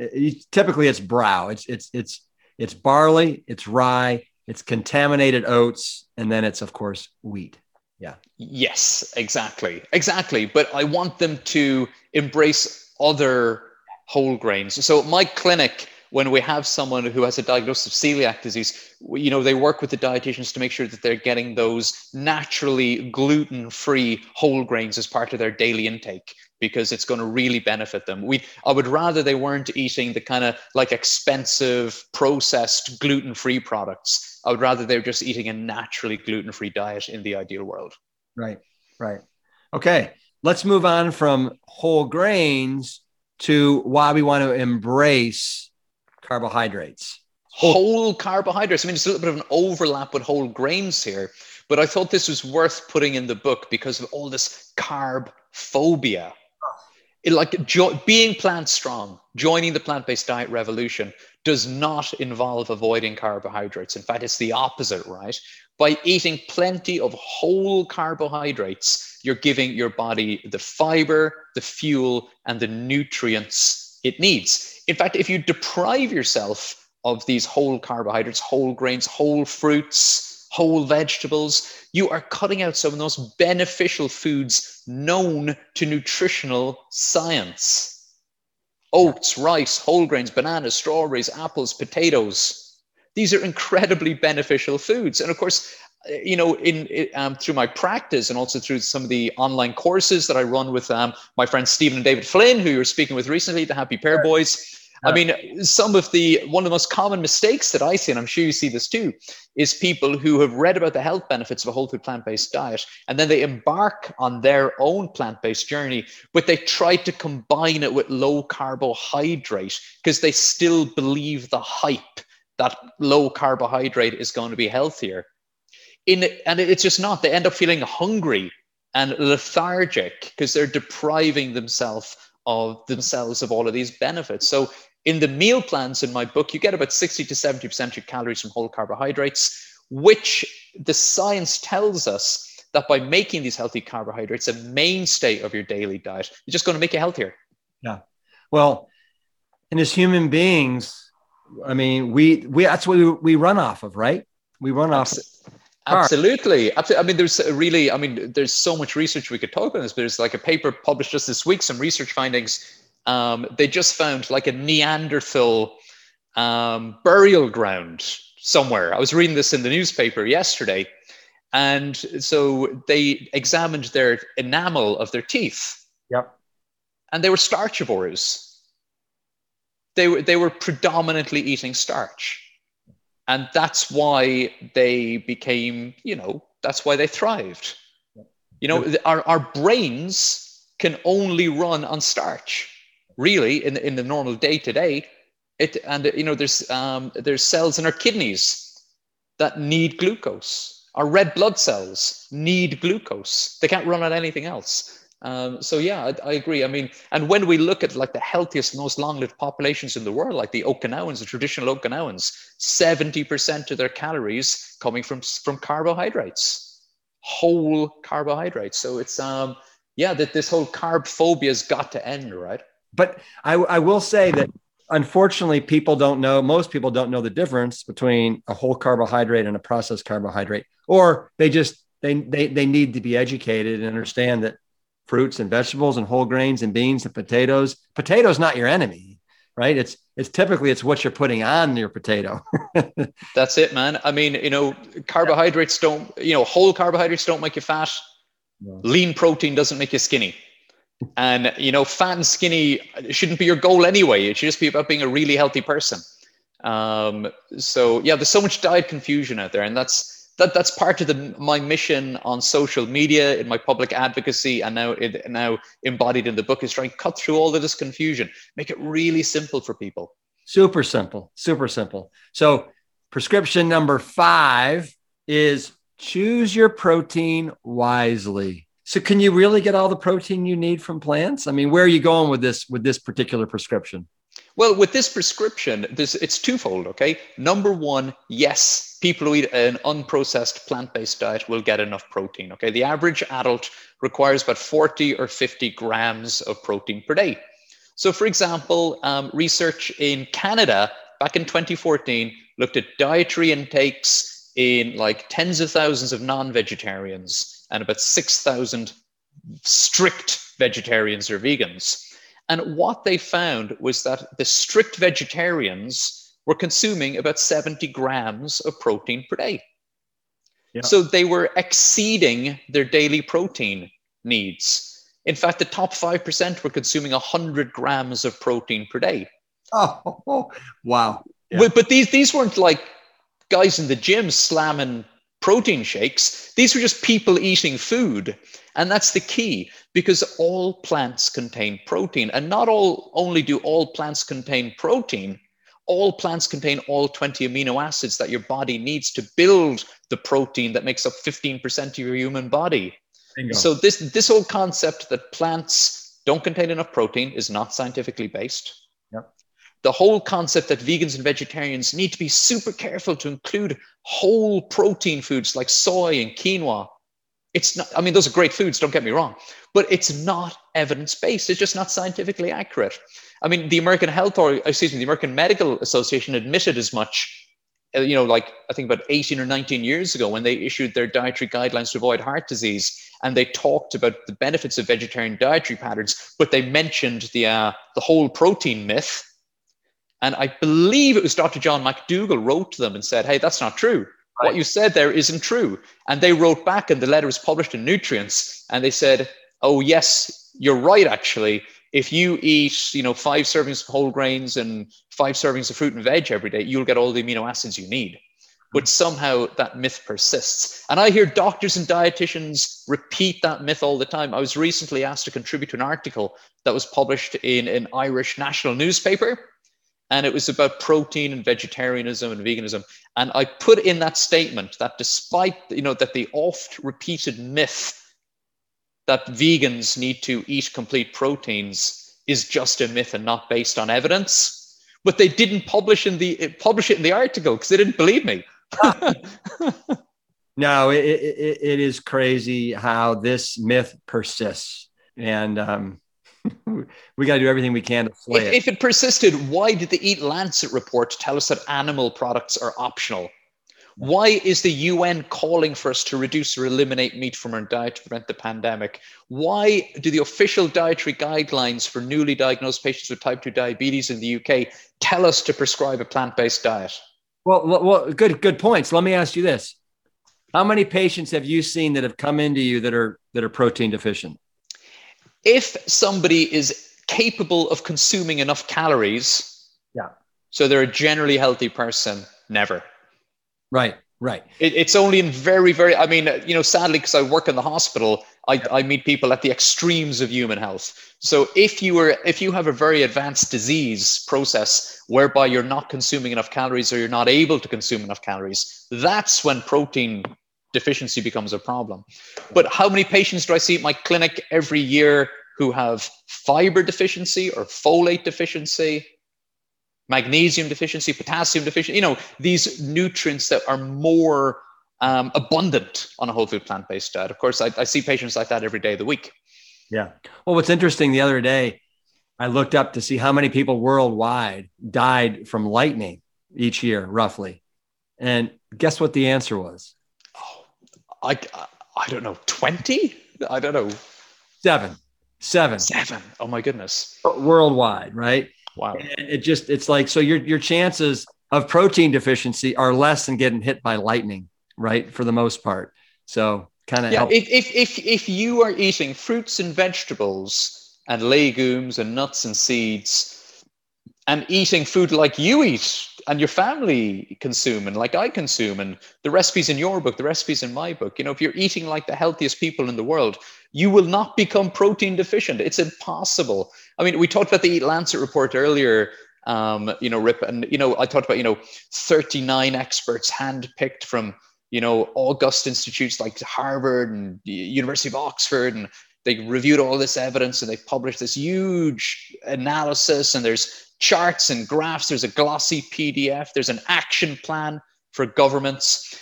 typically it's brow. It's it's it's it's barley, it's rye, it's contaminated oats, and then it's of course wheat. Yeah. Yes, exactly. Exactly. But I want them to embrace other whole grains. So my clinic, when we have someone who has a diagnosis of celiac disease, you know, they work with the dietitians to make sure that they're getting those naturally gluten-free whole grains as part of their daily intake because it's going to really benefit them. We I would rather they weren't eating the kind of like expensive processed gluten-free products. I would rather they're just eating a naturally gluten-free diet in the ideal world. Right. Right. Okay. Let's move on from whole grains to why we want to embrace carbohydrates. Whole carbohydrates. I mean, it's a little bit of an overlap with whole grains here, but I thought this was worth putting in the book because of all this carb phobia it, like jo- being plant strong, joining the plant based diet revolution does not involve avoiding carbohydrates. In fact, it's the opposite, right? By eating plenty of whole carbohydrates, you're giving your body the fiber, the fuel, and the nutrients it needs. In fact, if you deprive yourself of these whole carbohydrates, whole grains, whole fruits, whole vegetables. You are cutting out some of the most beneficial foods known to nutritional science. Oats, rice, whole grains, bananas, strawberries, apples, potatoes. These are incredibly beneficial foods. And of course, you know, in um, through my practice and also through some of the online courses that I run with um, my friends Stephen and David Flynn, who you were speaking with recently, the Happy Pear Boys. I mean, some of the one of the most common mistakes that I see, and I'm sure you see this too, is people who have read about the health benefits of a whole food plant-based diet, and then they embark on their own plant-based journey, but they try to combine it with low carbohydrate because they still believe the hype that low carbohydrate is going to be healthier. In and it's just not. They end up feeling hungry and lethargic because they're depriving themselves of themselves of all of these benefits. So in the meal plans in my book, you get about 60 to 70% of your calories from whole carbohydrates, which the science tells us that by making these healthy carbohydrates a mainstay of your daily diet, you're just going to make you healthier. Yeah. Well, and as human beings, I mean, we we that's what we, we run off of, right? We run off. Absolutely. Absolutely. I mean, there's really, I mean, there's so much research we could talk about this. but There's like a paper published just this week, some research findings um, they just found like a Neanderthal um, burial ground somewhere. I was reading this in the newspaper yesterday. And so they examined their enamel of their teeth. Yep. And they were starchivores. They were, they were predominantly eating starch. And that's why they became, you know, that's why they thrived. You know, our, our brains can only run on starch really in, in the normal day to day it and you know there's um, there's cells in our kidneys that need glucose. Our red blood cells need glucose. They can't run on anything else. Um, so yeah I, I, agree. I mean and when we look at like the healthiest most long-lived populations in the world like the okinawans the traditional okinawans 70% of their calories coming from from carbohydrates. Whole carbohydrates. So it's um yeah that this whole carb phobia has got to end right but I, I will say that unfortunately, people don't know, most people don't know the difference between a whole carbohydrate and a processed carbohydrate, or they just, they, they, they need to be educated and understand that fruits and vegetables and whole grains and beans and potatoes, potatoes not your enemy, right? It's, it's typically it's what you're putting on your potato. That's it, man. I mean, you know, carbohydrates don't, you know, whole carbohydrates don't make you fat. No. Lean protein doesn't make you skinny. And you know, fat and skinny shouldn't be your goal anyway. It should just be about being a really healthy person. Um, so yeah, there's so much diet confusion out there, and that's that that's part of the, my mission on social media, in my public advocacy, and now it, now embodied in the book is trying to cut through all of this confusion, make it really simple for people. Super simple, super simple. So prescription number five is choose your protein wisely. So can you really get all the protein you need from plants? I mean, where are you going with this with this particular prescription? Well, with this prescription, this, it's twofold, okay? Number one, yes, people who eat an unprocessed plant based diet will get enough protein, okay? The average adult requires about 40 or 50 grams of protein per day. So, for example, um, research in Canada back in 2014 looked at dietary intakes in like tens of thousands of non vegetarians and about 6,000 strict vegetarians or vegans. And what they found was that the strict vegetarians were consuming about 70 grams of protein per day. Yeah. So they were exceeding their daily protein needs. In fact, the top 5% were consuming 100 grams of protein per day. Oh, wow. Yeah. But, but these, these weren't like guys in the gym slamming protein shakes. These were just people eating food. And that's the key because all plants contain protein. And not all only do all plants contain protein, all plants contain all 20 amino acids that your body needs to build the protein that makes up 15% of your human body. Bingo. So this this whole concept that plants don't contain enough protein is not scientifically based. The whole concept that vegans and vegetarians need to be super careful to include whole protein foods like soy and quinoa it's not, I mean, those are great foods, don't get me wrong, but it's not evidence based. It's just not scientifically accurate. I mean, the American Health, or excuse me, the American Medical Association admitted as much, uh, you know, like I think about 18 or 19 years ago when they issued their dietary guidelines to avoid heart disease. And they talked about the benefits of vegetarian dietary patterns, but they mentioned the, uh, the whole protein myth. And I believe it was Dr. John McDougall wrote to them and said, hey, that's not true. Right. What you said there isn't true. And they wrote back, and the letter was published in Nutrients, and they said, "Oh yes, you're right. Actually, if you eat, you know, five servings of whole grains and five servings of fruit and veg every day, you'll get all the amino acids you need." But hmm. somehow that myth persists. And I hear doctors and dietitians repeat that myth all the time. I was recently asked to contribute to an article that was published in an Irish national newspaper and it was about protein and vegetarianism and veganism. And i put in that statement that despite you know that the oft repeated myth that vegans need to eat complete proteins is just a myth and not based on evidence but they didn't publish in the publish it in the article because they didn't believe me. No it, it, it is crazy how this myth persists. And um, we got to do everything we can to slay if, it. If it persisted, why did the Eat Lancet report tell us that animal products are optional? Why is the UN calling for us to reduce or eliminate meat from our diet to prevent the pandemic? Why do the official dietary guidelines for newly diagnosed patients with type 2 diabetes in the UK tell us to prescribe a plant based diet? Well, well, good, good points. Let me ask you this: How many patients have you seen that have come into you that are that are protein deficient? If somebody is capable of consuming enough calories, yeah. So they're a generally healthy person, never. Right, right. It, it's only in very, very, I mean, you know, sadly, because I work in the hospital, I, I meet people at the extremes of human health. So if you were, if you have a very advanced disease process whereby you're not consuming enough calories or you're not able to consume enough calories, that's when protein deficiency becomes a problem. But how many patients do I see at my clinic every year who have fiber deficiency or folate deficiency, magnesium deficiency, potassium deficiency? You know, these nutrients that are more um, abundant on a whole food plant based diet. Of course, I, I see patients like that every day of the week. Yeah. Well, what's interesting the other day, I looked up to see how many people worldwide died from lightning each year, roughly. And guess what the answer was? I, I don't know, 20? I don't know. Seven. Seven. Seven. Oh my goodness. Worldwide, right? Wow. And it just, it's like, so your, your chances of protein deficiency are less than getting hit by lightning, right? For the most part. So kind of yeah. If, if, if, if you are eating fruits and vegetables and legumes and nuts and seeds and eating food like you eat and your family consume and like I consume and the recipes in your book, the recipes in my book. You know, if you're eating like the healthiest people in the world, you will not become protein deficient. It's impossible. I mean, we talked about the Eat Lancet report earlier, um, you know, Rip, and, you know, I talked about, you know, 39 experts handpicked from, you know, august institutes like Harvard and University of Oxford and they reviewed all this evidence and they published this huge analysis and there's charts and graphs. There's a glossy PDF. There's an action plan for governments.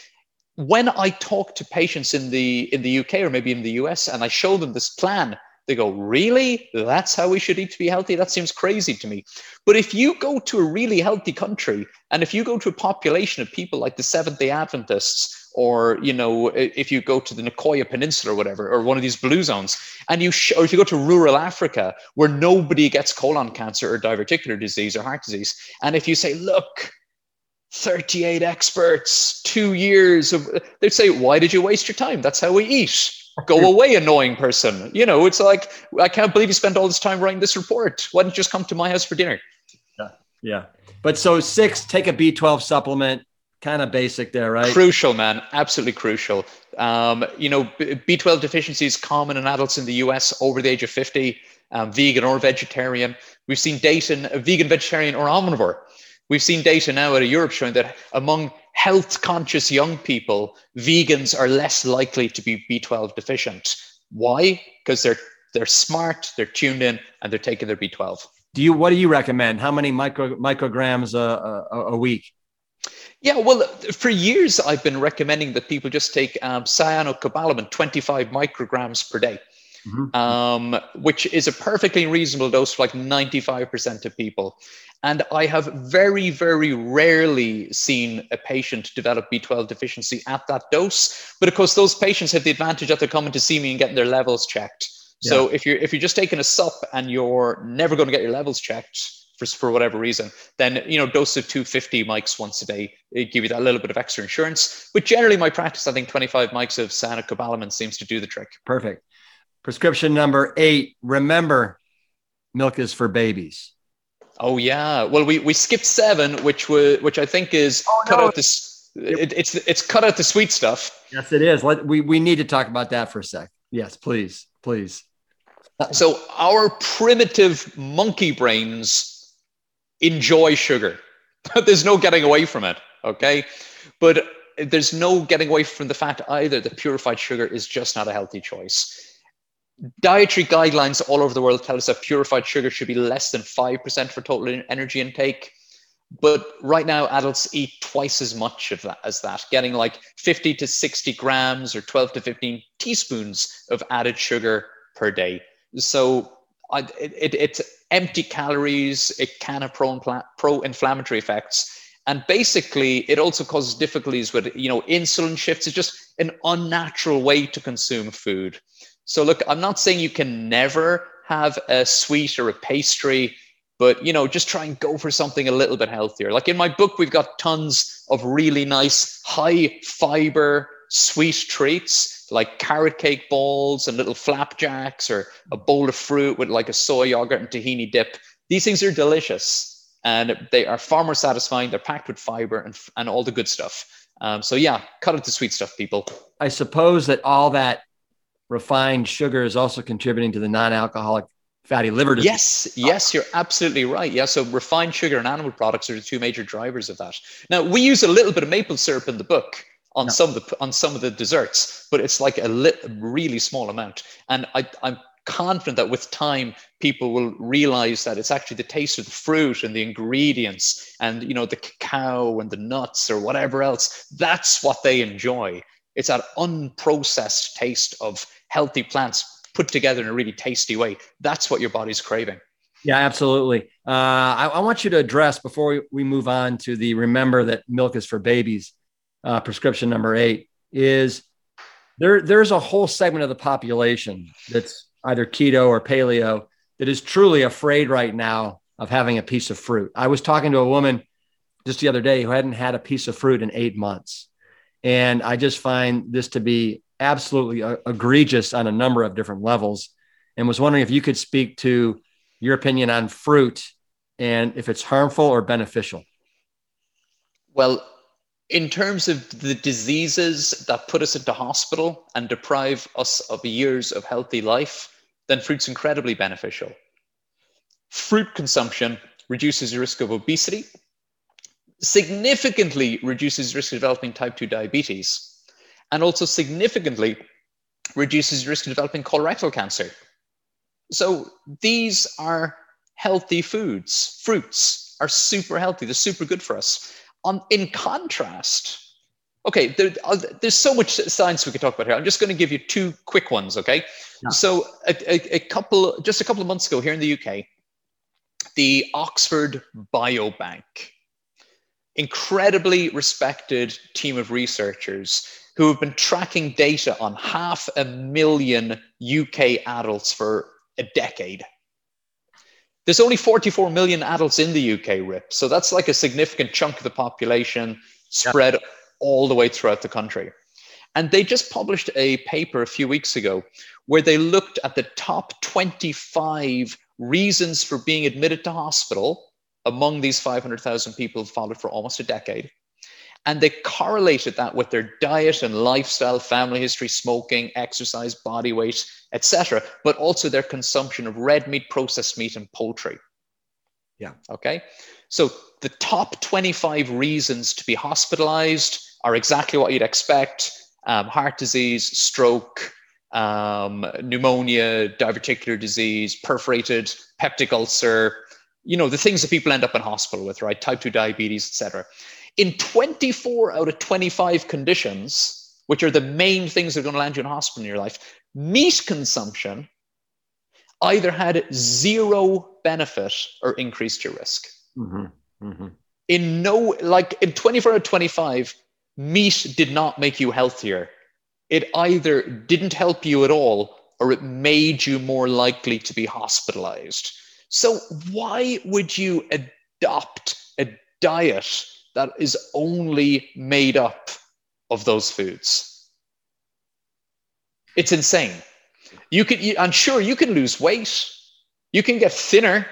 When I talk to patients in the in the UK or maybe in the US and I show them this plan, they go, "Really? That's how we should eat to be healthy? That seems crazy to me." But if you go to a really healthy country and if you go to a population of people like the Seventh-day Adventists or you know if you go to the Nicoya Peninsula or whatever, or one of these blue zones, and you sh- or if you go to rural Africa where nobody gets colon cancer or diverticular disease or heart disease, and if you say, look, 38 experts, two years of, they'd say, why did you waste your time? That's how we eat. Go away, annoying person. You know, it's like, I can't believe you spent all this time writing this report. Why don't you just come to my house for dinner? Yeah. Yeah. But so six, take a B12 supplement, kind of basic there, right? Crucial, man. Absolutely crucial. Um, you know, B12 deficiency is common in adults in the US over the age of 50, um, vegan or vegetarian. We've seen data in a vegan, vegetarian, or omnivore. We've seen data now out of Europe showing that among health conscious young people, vegans are less likely to be B12 deficient. Why? Because they're they're smart, they're tuned in, and they're taking their B12. Do you? What do you recommend? How many micro, micrograms a, a, a week? Yeah, well, for years I've been recommending that people just take um, cyanocobalamin, 25 micrograms per day, mm-hmm. um, which is a perfectly reasonable dose for like 95% of people. And I have very, very rarely seen a patient develop B12 deficiency at that dose. But of course, those patients have the advantage that they're coming to see me and getting their levels checked. Yeah. So if you're if you're just taking a sup and you're never going to get your levels checked, for, for whatever reason, then you know dose of 250 mics once a day it give you that little bit of extra insurance. But generally, my practice, I think 25 mics of cyanocobalamin seems to do the trick. Perfect. Prescription number eight. Remember, milk is for babies. Oh yeah. Well, we, we skipped seven, which was which I think is oh, cut no. out this. It, it's it's cut out the sweet stuff. Yes, it is. Let, we we need to talk about that for a sec. Yes, please, please. So our primitive monkey brains enjoy sugar. there's no getting away from it. Okay. But there's no getting away from the fact either that purified sugar is just not a healthy choice. Dietary guidelines all over the world tell us that purified sugar should be less than 5% for total energy intake. But right now, adults eat twice as much of that as that, getting like 50 to 60 grams or 12 to 15 teaspoons of added sugar per day. So I, it, it, it's empty calories. It can have pro, pro inflammatory effects. And basically, it also causes difficulties with, you know, insulin shifts. It's just an unnatural way to consume food. So, look, I'm not saying you can never have a sweet or a pastry, but, you know, just try and go for something a little bit healthier. Like in my book, we've got tons of really nice, high fiber, sweet treats like carrot cake balls and little flapjacks or a bowl of fruit with like a soy yogurt and tahini dip. These things are delicious and they are far more satisfying. They're packed with fiber and, and all the good stuff. Um, so, yeah, cut it to sweet stuff, people. I suppose that all that refined sugar is also contributing to the non alcoholic fatty liver disease. Yes, yes, you're absolutely right. Yeah, so refined sugar and animal products are the two major drivers of that. Now, we use a little bit of maple syrup in the book on no. some of the on some of the desserts, but it's like a li- really small amount. And I, I'm confident that with time, people will realize that it's actually the taste of the fruit and the ingredients, and you know the cacao and the nuts or whatever else. That's what they enjoy. It's that unprocessed taste of healthy plants put together in a really tasty way. That's what your body's craving. Yeah, absolutely. Uh, I, I, want you to address before we, we move on to the remember that milk is for babies uh, prescription number eight is there there's a whole segment of the population that's either keto or paleo that is truly afraid right now of having a piece of fruit. I was talking to a woman just the other day who hadn't had a piece of fruit in eight months. And I just find this to be absolutely uh, egregious on a number of different levels. and was wondering if you could speak to your opinion on fruit and if it's harmful or beneficial. Well, in terms of the diseases that put us into hospital and deprive us of years of healthy life, then fruit's incredibly beneficial. Fruit consumption reduces the risk of obesity, significantly reduces risk of developing type 2 diabetes, and also significantly reduces risk of developing colorectal cancer. So these are healthy foods. Fruits are super healthy, they're super good for us. On, in contrast, okay, there, uh, there's so much science we could talk about here. I'm just going to give you two quick ones, okay? Yeah. So a, a, a couple, just a couple of months ago here in the UK, the Oxford Biobank, incredibly respected team of researchers who have been tracking data on half a million UK adults for a decade. There's only 44 million adults in the UK, Rip. So that's like a significant chunk of the population spread yep. all the way throughout the country. And they just published a paper a few weeks ago where they looked at the top 25 reasons for being admitted to hospital among these 500,000 people followed for almost a decade. And they correlated that with their diet and lifestyle, family history, smoking, exercise, body weight, etc., but also their consumption of red meat, processed meat, and poultry. Yeah. Okay. So the top 25 reasons to be hospitalized are exactly what you'd expect um, heart disease, stroke, um, pneumonia, diverticular disease, perforated peptic ulcer, you know, the things that people end up in hospital with, right? Type 2 diabetes, etc. In 24 out of 25 conditions, which are the main things that are going to land you in hospital in your life, meat consumption either had zero benefit or increased your risk. Mm-hmm. Mm-hmm. In no, like in 24 out of 25, meat did not make you healthier. It either didn't help you at all or it made you more likely to be hospitalized. So, why would you adopt a diet that is only made up of those foods? It's insane. You you, I'm sure you can lose weight. You can get thinner.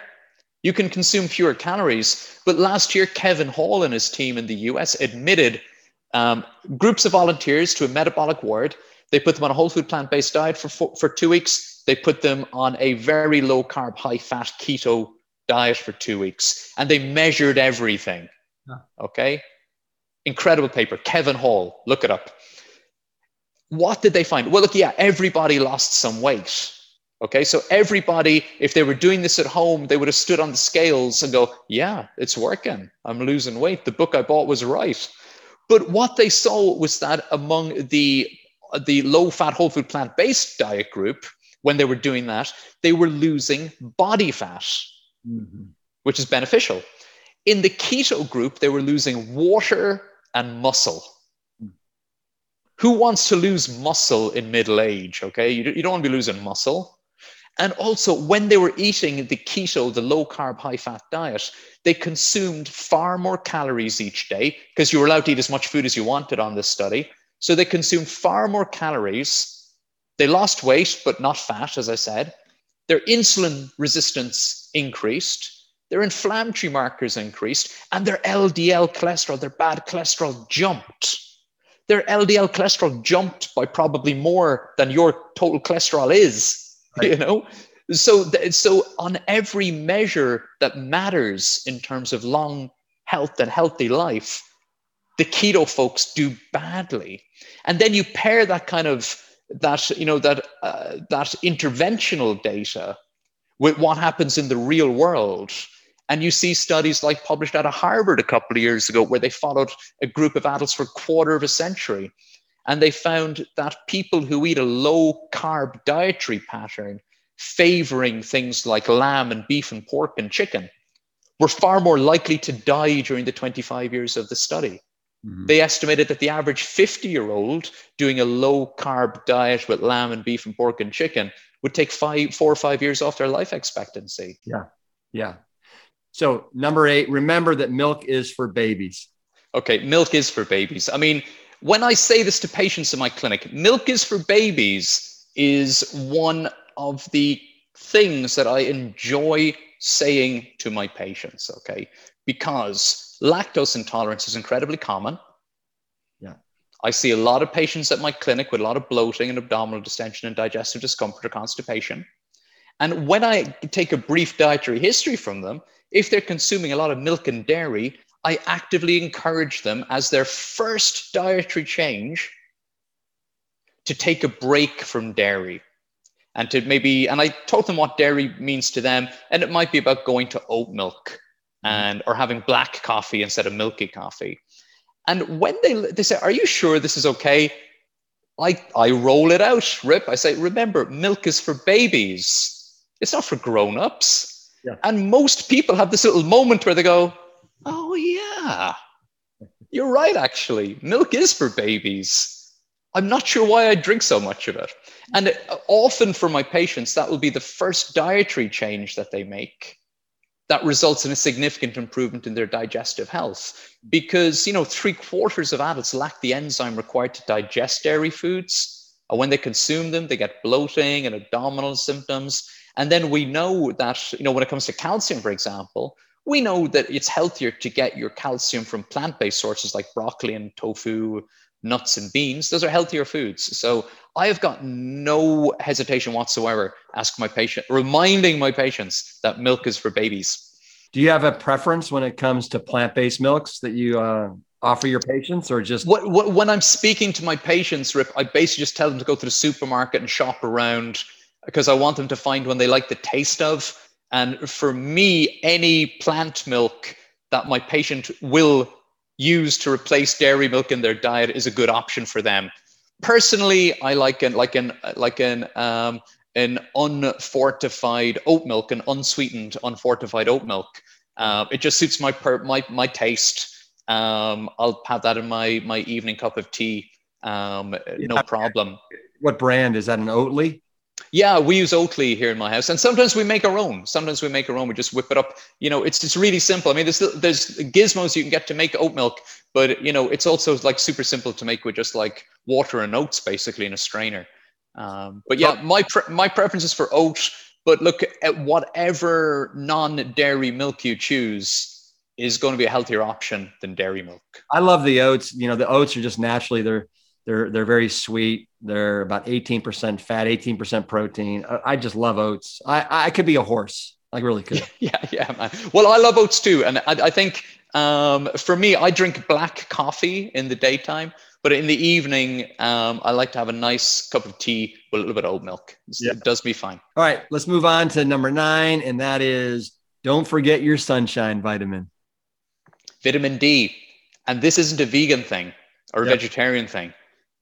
You can consume fewer calories. But last year, Kevin Hall and his team in the US admitted um, groups of volunteers to a metabolic ward. They put them on a whole food plant based diet for, for, for two weeks. They put them on a very low carb, high fat keto diet for two weeks. And they measured everything. Okay. Incredible paper. Kevin Hall, look it up what did they find? Well, look, yeah, everybody lost some weight. Okay, so everybody, if they were doing this at home, they would have stood on the scales and go, yeah, it's working. I'm losing weight. The book I bought was right. But what they saw was that among the, the low fat, whole food, plant based diet group, when they were doing that, they were losing body fat, mm-hmm. which is beneficial. In the keto group, they were losing water and muscle who wants to lose muscle in middle age? Okay, you, you don't want to be losing muscle. And also, when they were eating the keto, the low carb, high fat diet, they consumed far more calories each day because you were allowed to eat as much food as you wanted on this study. So they consumed far more calories. They lost weight, but not fat, as I said. Their insulin resistance increased. Their inflammatory markers increased. And their LDL cholesterol, their bad cholesterol, jumped their LDL cholesterol jumped by probably more than your total cholesterol is, right. you know? So, so on every measure that matters in terms of long health and healthy life, the keto folks do badly. And then you pair that kind of that you know that uh, that interventional data with what happens in the real world and you see studies like published out of Harvard a couple of years ago, where they followed a group of adults for a quarter of a century. And they found that people who eat a low carb dietary pattern, favoring things like lamb and beef and pork and chicken, were far more likely to die during the 25 years of the study. Mm-hmm. They estimated that the average 50 year old doing a low carb diet with lamb and beef and pork and chicken would take five, four or five years off their life expectancy. Yeah. Yeah. So, number eight, remember that milk is for babies. Okay, milk is for babies. I mean, when I say this to patients in my clinic, milk is for babies is one of the things that I enjoy saying to my patients, okay? Because lactose intolerance is incredibly common. Yeah. I see a lot of patients at my clinic with a lot of bloating and abdominal distension and digestive discomfort or constipation. And when I take a brief dietary history from them, if they're consuming a lot of milk and dairy, I actively encourage them as their first dietary change to take a break from dairy. And to maybe and i told them what dairy means to them and it might be about going to oat milk mm-hmm. and or having black coffee instead of milky coffee. And when they they say are you sure this is okay? I i roll it out Rip. I say remember milk is for babies it's not for grown-ups yeah. and most people have this little moment where they go oh yeah you're right actually milk is for babies I'm not sure why I drink so much of it. And often for my patients, that will be the first dietary change that they make that results in a significant improvement in their digestive health. Because, you know, three quarters of adults lack the enzyme required to digest dairy foods. And when they consume them, they get bloating and abdominal symptoms. And then we know that, you know, when it comes to calcium, for example, we know that it's healthier to get your calcium from plant based sources like broccoli and tofu nuts and beans. Those are healthier foods. So I have got no hesitation whatsoever asking my patient, reminding my patients that milk is for babies. Do you have a preference when it comes to plant-based milks that you uh, offer your patients, or just what, what, when I'm speaking to my patients, Rip, I basically just tell them to go to the supermarket and shop around because I want them to find one they like the taste of. And for me, any plant milk that my patient will use to replace dairy milk in their diet is a good option for them. Personally, I like an like an like an um, an unfortified oat milk, an unsweetened unfortified oat milk. Uh, it just suits my per, my my taste. Um, I'll have that in my my evening cup of tea. Um. No problem. What brand is that? An Oatly? Yeah, we use Oatly here in my house, and sometimes we make our own. Sometimes we make our own. We just whip it up. You know, it's it's really simple. I mean, there's there's gizmos you can get to make oat milk, but you know, it's also like super simple to make with just like water and oats, basically in a strainer. Um, but yeah, my pre- my preference is for oat. But look at whatever non-dairy milk you choose is going to be a healthier option than dairy milk. I love the oats. You know, the oats are just naturally they're they're they're very sweet. They're about 18% fat, 18% protein. I, just love oats. I, I could be a horse. I really could. Yeah, yeah, man. Well, I love oats too. And I, I think um, for me, I drink black coffee in the daytime, but in the evening, um, I like to have a nice cup of tea with a little bit of oat milk. Yeah. It does me fine. All right, let's move on to number nine, and that is don't forget your sunshine vitamin. Vitamin D. And this isn't a vegan thing or a yep. vegetarian thing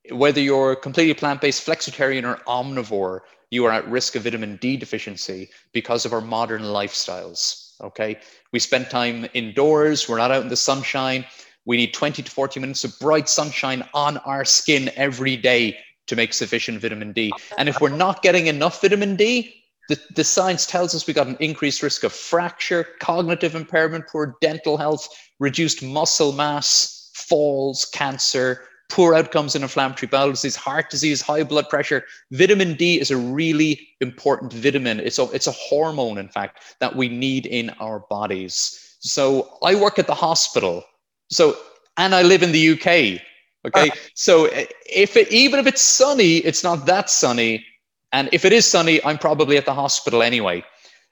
whether you're completely plant-based flexitarian or omnivore you are at risk of vitamin d deficiency because of our modern lifestyles okay? We spend time indoors we're not out in the sunshine. We need 20 to 40 minutes of bright sunshine on our skin every day to make sufficient vitamin d. And if we're not getting enough vitamin d the, the science tells us we got an increased risk of fracture cognitive impairment poor dental health reduced muscle mass falls cancer poor outcomes in inflammatory bowel disease, heart disease, high blood pressure. Vitamin D is a really important vitamin. It's a, it's a hormone, in fact, that we need in our bodies. So I work at the hospital. So, and I live in the UK. Okay. Uh, so if it, even if it's sunny, it's not that sunny. And if it is sunny, I'm probably at the hospital anyway.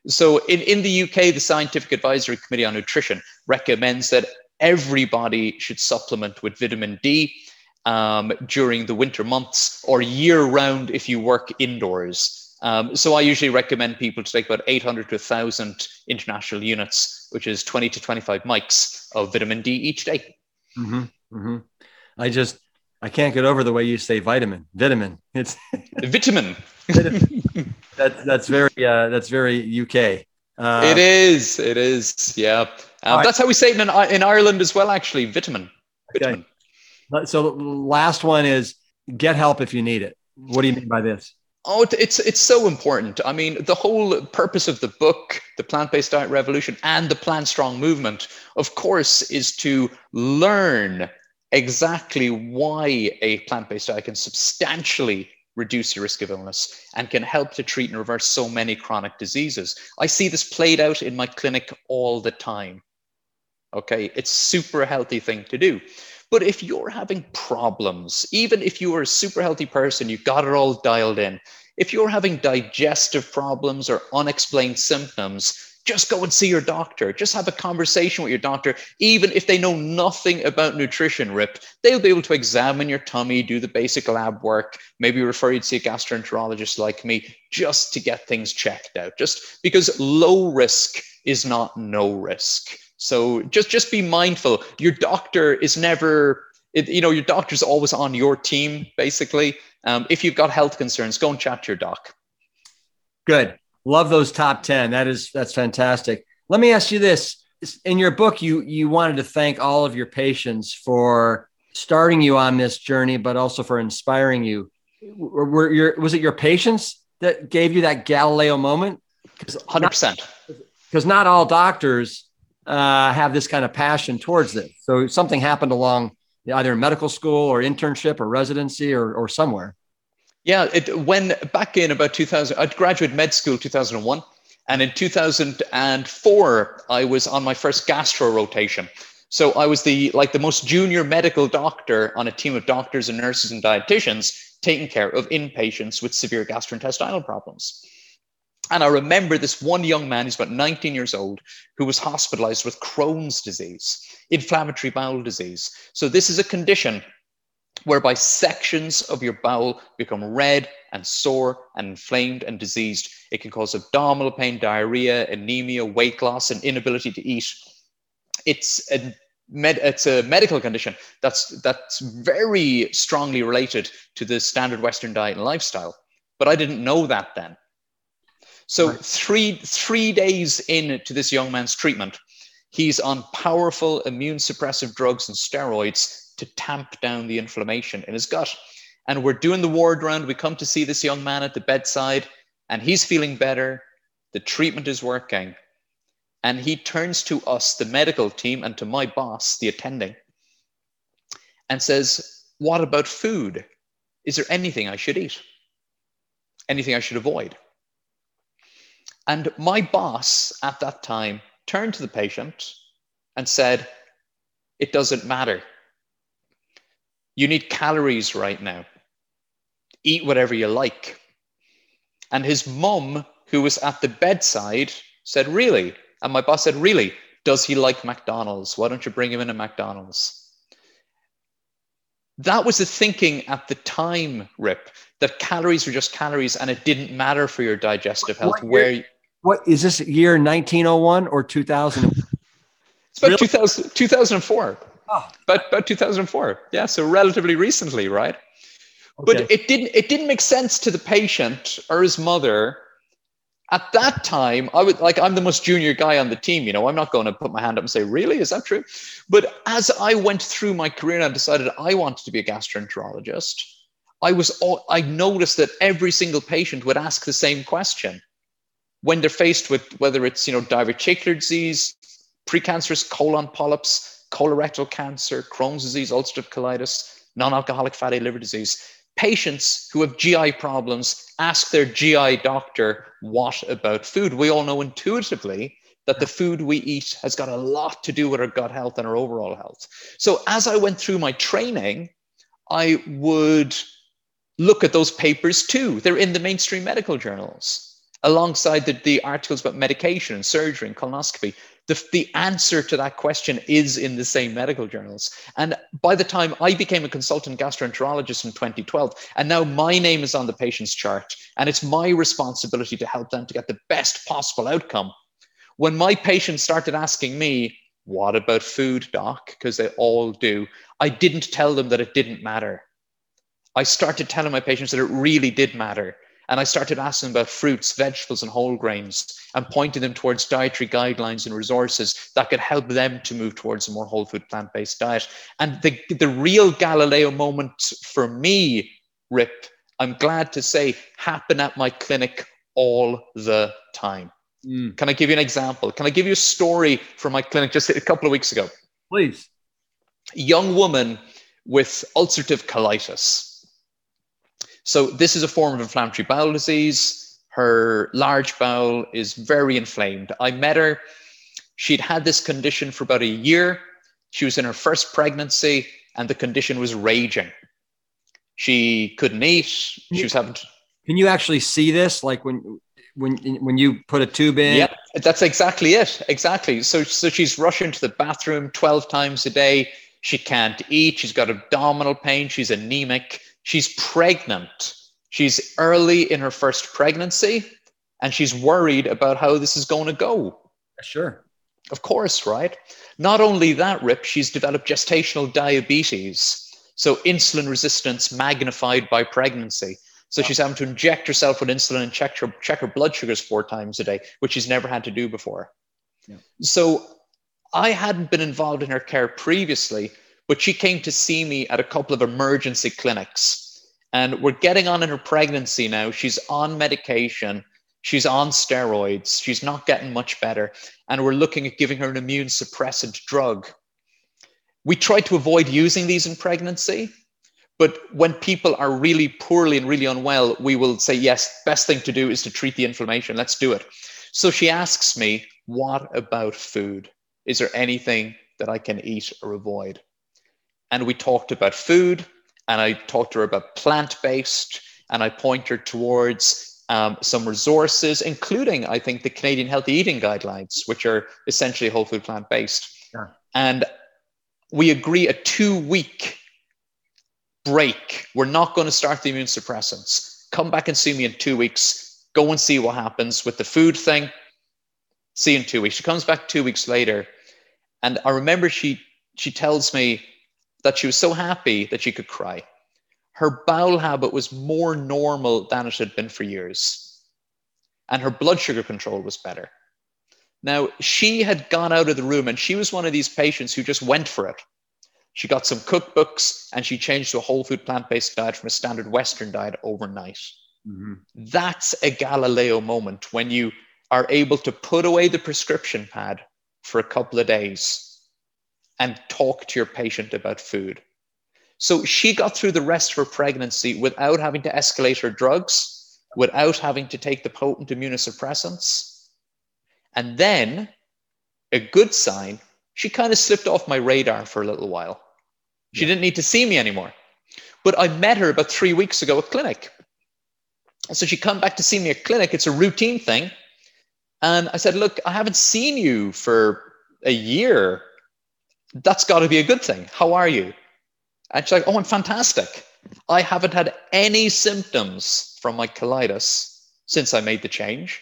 So in, in the UK, the Scientific Advisory Committee on Nutrition recommends that everybody should supplement with vitamin D um, during the winter months or year round if you work indoors. Um, so I usually recommend people to take about 800 to 1,000 international units, which is 20 to 25 mics of vitamin D each day. Mm-hmm, mm-hmm. I just, I can't get over the way you say vitamin, vitamin. It's vitamin. that's, that's very, uh, that's very UK. Uh, it is. It is. Yeah. Um, right. That's how we say it in, in Ireland as well, actually. Vitamin. Vitamin. Okay. So last one is get help if you need it. What do you mean by this? Oh, it's it's so important. I mean, the whole purpose of the book, the plant-based diet revolution, and the Plant Strong movement, of course, is to learn exactly why a plant-based diet can substantially reduce your risk of illness and can help to treat and reverse so many chronic diseases. I see this played out in my clinic all the time. Okay, it's super healthy thing to do. But if you're having problems, even if you are a super healthy person, you've got it all dialed in. If you're having digestive problems or unexplained symptoms, just go and see your doctor. Just have a conversation with your doctor. Even if they know nothing about nutrition, Rip, they'll be able to examine your tummy, do the basic lab work, maybe refer you to see a gastroenterologist like me, just to get things checked out. Just because low risk is not no risk. So just just be mindful. Your doctor is never, it, you know, your doctor's always on your team. Basically, um, if you've got health concerns, go and chat to your doc. Good. Love those top ten. That is that's fantastic. Let me ask you this: in your book, you you wanted to thank all of your patients for starting you on this journey, but also for inspiring you. Were, were your was it your patients that gave you that Galileo moment? Because Hundred percent. Because not all doctors uh, have this kind of passion towards this. So something happened along either medical school or internship or residency or, or somewhere. Yeah, it, when back in about 2000, I graduated med school 2001. And in 2004, I was on my first gastro rotation. So I was the like the most junior medical doctor on a team of doctors and nurses and dietitians taking care of inpatients with severe gastrointestinal problems. And I remember this one young man, he's about 19 years old, who was hospitalized with Crohn's disease, inflammatory bowel disease. So, this is a condition whereby sections of your bowel become red and sore and inflamed and diseased. It can cause abdominal pain, diarrhea, anemia, weight loss, and inability to eat. It's a Med, it's a medical condition that's that's very strongly related to the standard Western diet and lifestyle. But I didn't know that then. So right. three three days into this young man's treatment, he's on powerful immune suppressive drugs and steroids to tamp down the inflammation in his gut. And we're doing the ward round. We come to see this young man at the bedside, and he's feeling better. The treatment is working. And he turns to us, the medical team, and to my boss, the attending, and says, What about food? Is there anything I should eat? Anything I should avoid? And my boss at that time turned to the patient and said, It doesn't matter. You need calories right now. Eat whatever you like. And his mum, who was at the bedside, said, Really? And my boss said, Really? Does he like McDonald's? Why don't you bring him in a McDonald's? That was the thinking at the time, Rip, that calories were just calories and it didn't matter for your digestive health where what is this year 1901 or 2000? It's about really? 2000, 2004. Oh. Ah. About, about 2004. Yeah, so relatively recently, right? Okay. But it didn't it didn't make sense to the patient or his mother. At that time, I would like I'm the most junior guy on the team, you know, I'm not going to put my hand up and say, really, is that true? But as I went through my career and I decided I wanted to be a gastroenterologist, I was all, I noticed that every single patient would ask the same question when they're faced with whether it's you know diverticular disease, precancerous colon polyps, colorectal cancer, Crohn's disease, ulcerative colitis, non-alcoholic fatty liver disease, patients who have GI problems ask their GI doctor, "What about food?" We all know intuitively that the food we eat has got a lot to do with our gut health and our overall health. So as I went through my training, I would look at those papers too. They're in the mainstream medical journals alongside the, the articles about medication and surgery and colonoscopy. The, the answer to that question is in the same medical journals. And by the time I became a consultant gastroenterologist in 2012, and now my name is on the patient's chart, and it's my responsibility to help them to get the best possible outcome. When my patients started asking me, What about food, doc? Because they all do, I didn't tell them that it didn't matter. I started telling my patients that it really did matter and I started asking about fruits, vegetables, and whole grains and pointing them towards dietary guidelines and resources that could help them to move towards a more whole food, plant based diet. And the, the real Galileo moment for me, Rip, I'm glad to say, happened at my clinic all the time. Mm. Can I give you an example? Can I give you a story from my clinic just a couple of weeks ago? Please. A young woman with ulcerative colitis So this is a form of inflammatory bowel disease. Her large bowel is very inflamed. I met her. She'd had this condition for about a year. She was in her first pregnancy, and the condition was raging. She couldn't eat. She was having. To, Can you actually see this? Like when when when you put a tube in? Yeah, that's exactly it. Exactly. So so she's rushing to the bathroom twelve times a day. She can't eat. She's got abdominal pain. She's anemic. She's pregnant. She's early in her first pregnancy, and she's worried about how this is going to go. Sure. Of course, right? Not only that, Rip, she's developed gestational diabetes. So insulin resistance magnified by pregnancy. So wow. she's having to inject herself with insulin and check her, check her blood sugars four times a day, which she's never had to do before. Yeah. So I hadn't been involved in her care previously, but she came to see me at a couple of emergency clinics. And we're getting on in her pregnancy now. She's on medication. She's on steroids. She's not getting much better. And we're looking at giving her an immune suppressant drug. We try to avoid using these in pregnancy, but when people are really poorly and really unwell, we will say, yes, best thing to do is to treat the inflammation. Let's do it. So she asks me, what about food? Is there anything that I can eat or avoid? And we talked about food, and I talked to her about plant based, and I pointed her towards um, some resources, including, I think, the Canadian Healthy Eating Guidelines, which are essentially whole food plant based. And we agree a two week break. We're not going to start the immune suppressants. Come back and see me in two weeks. Go and see what happens with the food thing. See you in two weeks. She comes back two weeks later. And I remember she she tells me that she was so happy that she could cry. Her bowel habit was more normal than it had been for years. And her blood sugar control was better. Now, she had gone out of the room and she was one of these patients who just went for it. She got some cookbooks and she changed to a whole food plant based diet from a standard Western diet overnight. Mm-hmm. That's a Galileo moment when you are able to put away the prescription pad for a couple of days and talk to your patient about food. So she got through the rest of her pregnancy without having to escalate her drugs, without having to take the potent immunosuppressants. And then, a good sign, she kind of slipped off my radar for a little while. She yeah. didn't need to see me anymore. But I met her about three weeks ago at clinic. And so she come back to see me at clinic. It's a routine thing. And I said, Look, I haven't seen you for a year. That's got to be a good thing. How are you? And she's like, Oh, I'm fantastic. I haven't had any symptoms from my colitis since I made the change.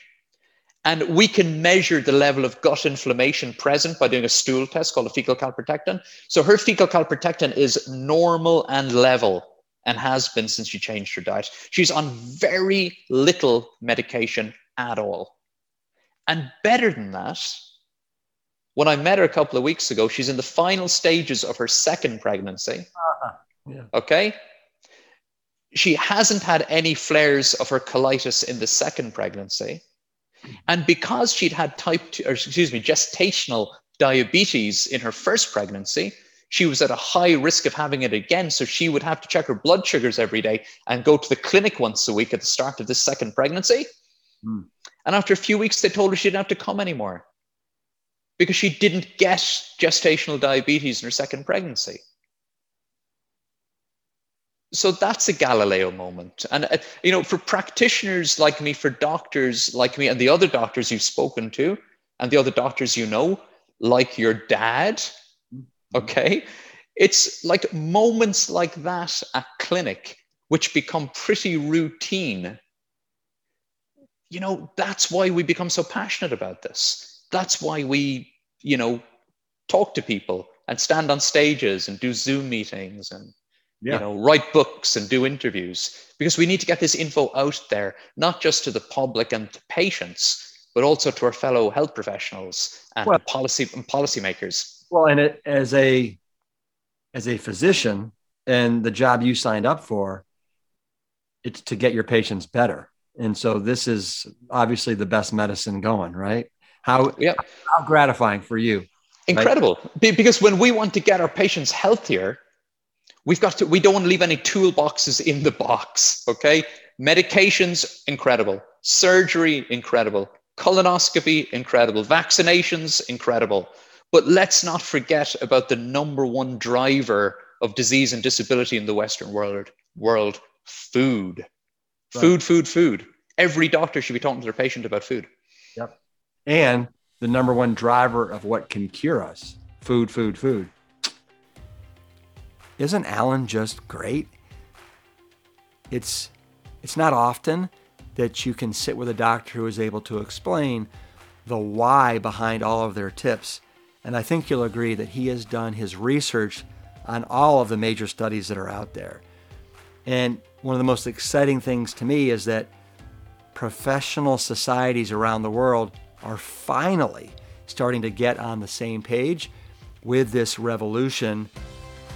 And we can measure the level of gut inflammation present by doing a stool test called a fecal calprotectin. So her fecal calprotectin is normal and level and has been since she changed her diet. She's on very little medication at all. And better than that, when I met her a couple of weeks ago, she's in the final stages of her second pregnancy. Uh-huh. Yeah. Okay. She hasn't had any flares of her colitis in the second pregnancy. And because she'd had type 2, or excuse me, gestational diabetes in her first pregnancy, she was at a high risk of having it again. So she would have to check her blood sugars every day and go to the clinic once a week at the start of this second pregnancy. Mm. And after a few weeks, they told her she didn't have to come anymore because she didn't get gestational diabetes in her second pregnancy so that's a Galileo moment. And, uh, you know, for practitioners like me, for doctors like me, and the other doctors you've spoken to, and the other doctors you know, like your dad, mm-hmm. okay, it's like moments like that at clinic, which become pretty routine. You know, that's why we become so passionate about this. That's why we, you know, talk to people and stand on stages and do Zoom meetings and yeah. you know write books and do interviews. Because we need to get this info out there not just to the public and to patients but also to our fellow health professionals and well, policy and policymakers. Well and it, as a as a physician and the job you signed up for it's to get your patients better. And so this is obviously the best medicine going right how yeah how gratifying for you incredible right? because when we want to get our patients healthier We've got to, we don't want to leave any toolboxes in the box, okay? Medications, incredible. Surgery, incredible. Colonoscopy, incredible. Vaccinations, incredible. But let's not forget about the number one driver of disease and disability in the Western world, world food. Right. Food, food, food. Every doctor should be talking to their patient about food. And the number one driver of what can cure us food, food, food. Isn't Alan just great? It's it's not often that you can sit with a doctor who is able to explain the why behind all of their tips. And I think you'll agree that he has done his research on all of the major studies that are out there. And one of the most exciting things to me is that professional societies around the world are finally starting to get on the same page with this revolution,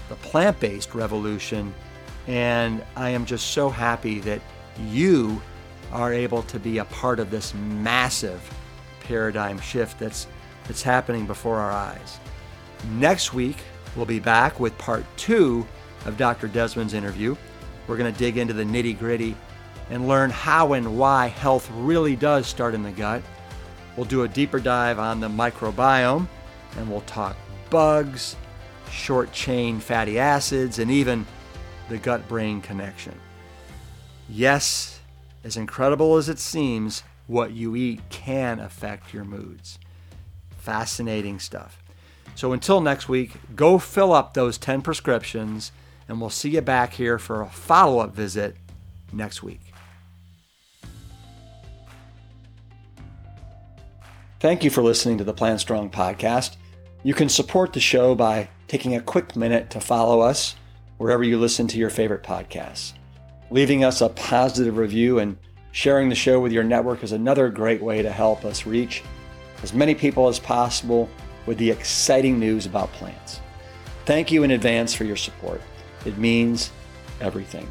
the plant based revolution. And I am just so happy that you are able to be a part of this massive paradigm shift that's, that's happening before our eyes. Next week, we'll be back with part two of Dr. Desmond's interview. We're going to dig into the nitty gritty and learn how and why health really does start in the gut. We'll do a deeper dive on the microbiome and we'll talk bugs, short chain fatty acids, and even the gut brain connection. Yes, as incredible as it seems, what you eat can affect your moods. Fascinating stuff. So until next week, go fill up those 10 prescriptions, and we'll see you back here for a follow up visit next week. Thank you for listening to the Plant Strong podcast. You can support the show by taking a quick minute to follow us wherever you listen to your favorite podcasts. Leaving us a positive review and sharing the show with your network is another great way to help us reach as many people as possible with the exciting news about plants. Thank you in advance for your support. It means everything.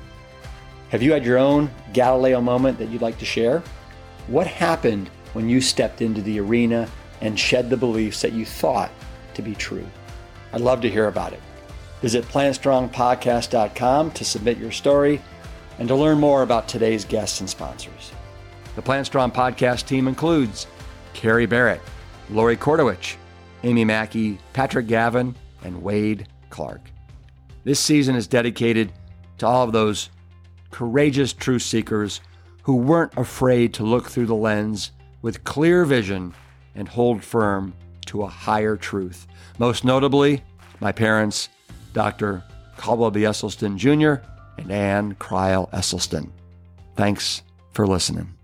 Have you had your own Galileo moment that you'd like to share? What happened when you stepped into the arena and shed the beliefs that you thought to be true? I'd love to hear about it. Visit plantstrongpodcast.com to submit your story and to learn more about today's guests and sponsors. The Plant Strong podcast team includes Carrie Barrett, Lori Kordowich, Amy Mackey, Patrick Gavin, and Wade Clark. This season is dedicated to all of those courageous truth seekers who weren't afraid to look through the lens with clear vision and hold firm to a higher truth. Most notably, my parents, Dr. Caldwell B. Esselstyn Jr and Anne Crile Esselstyn. Thanks for listening.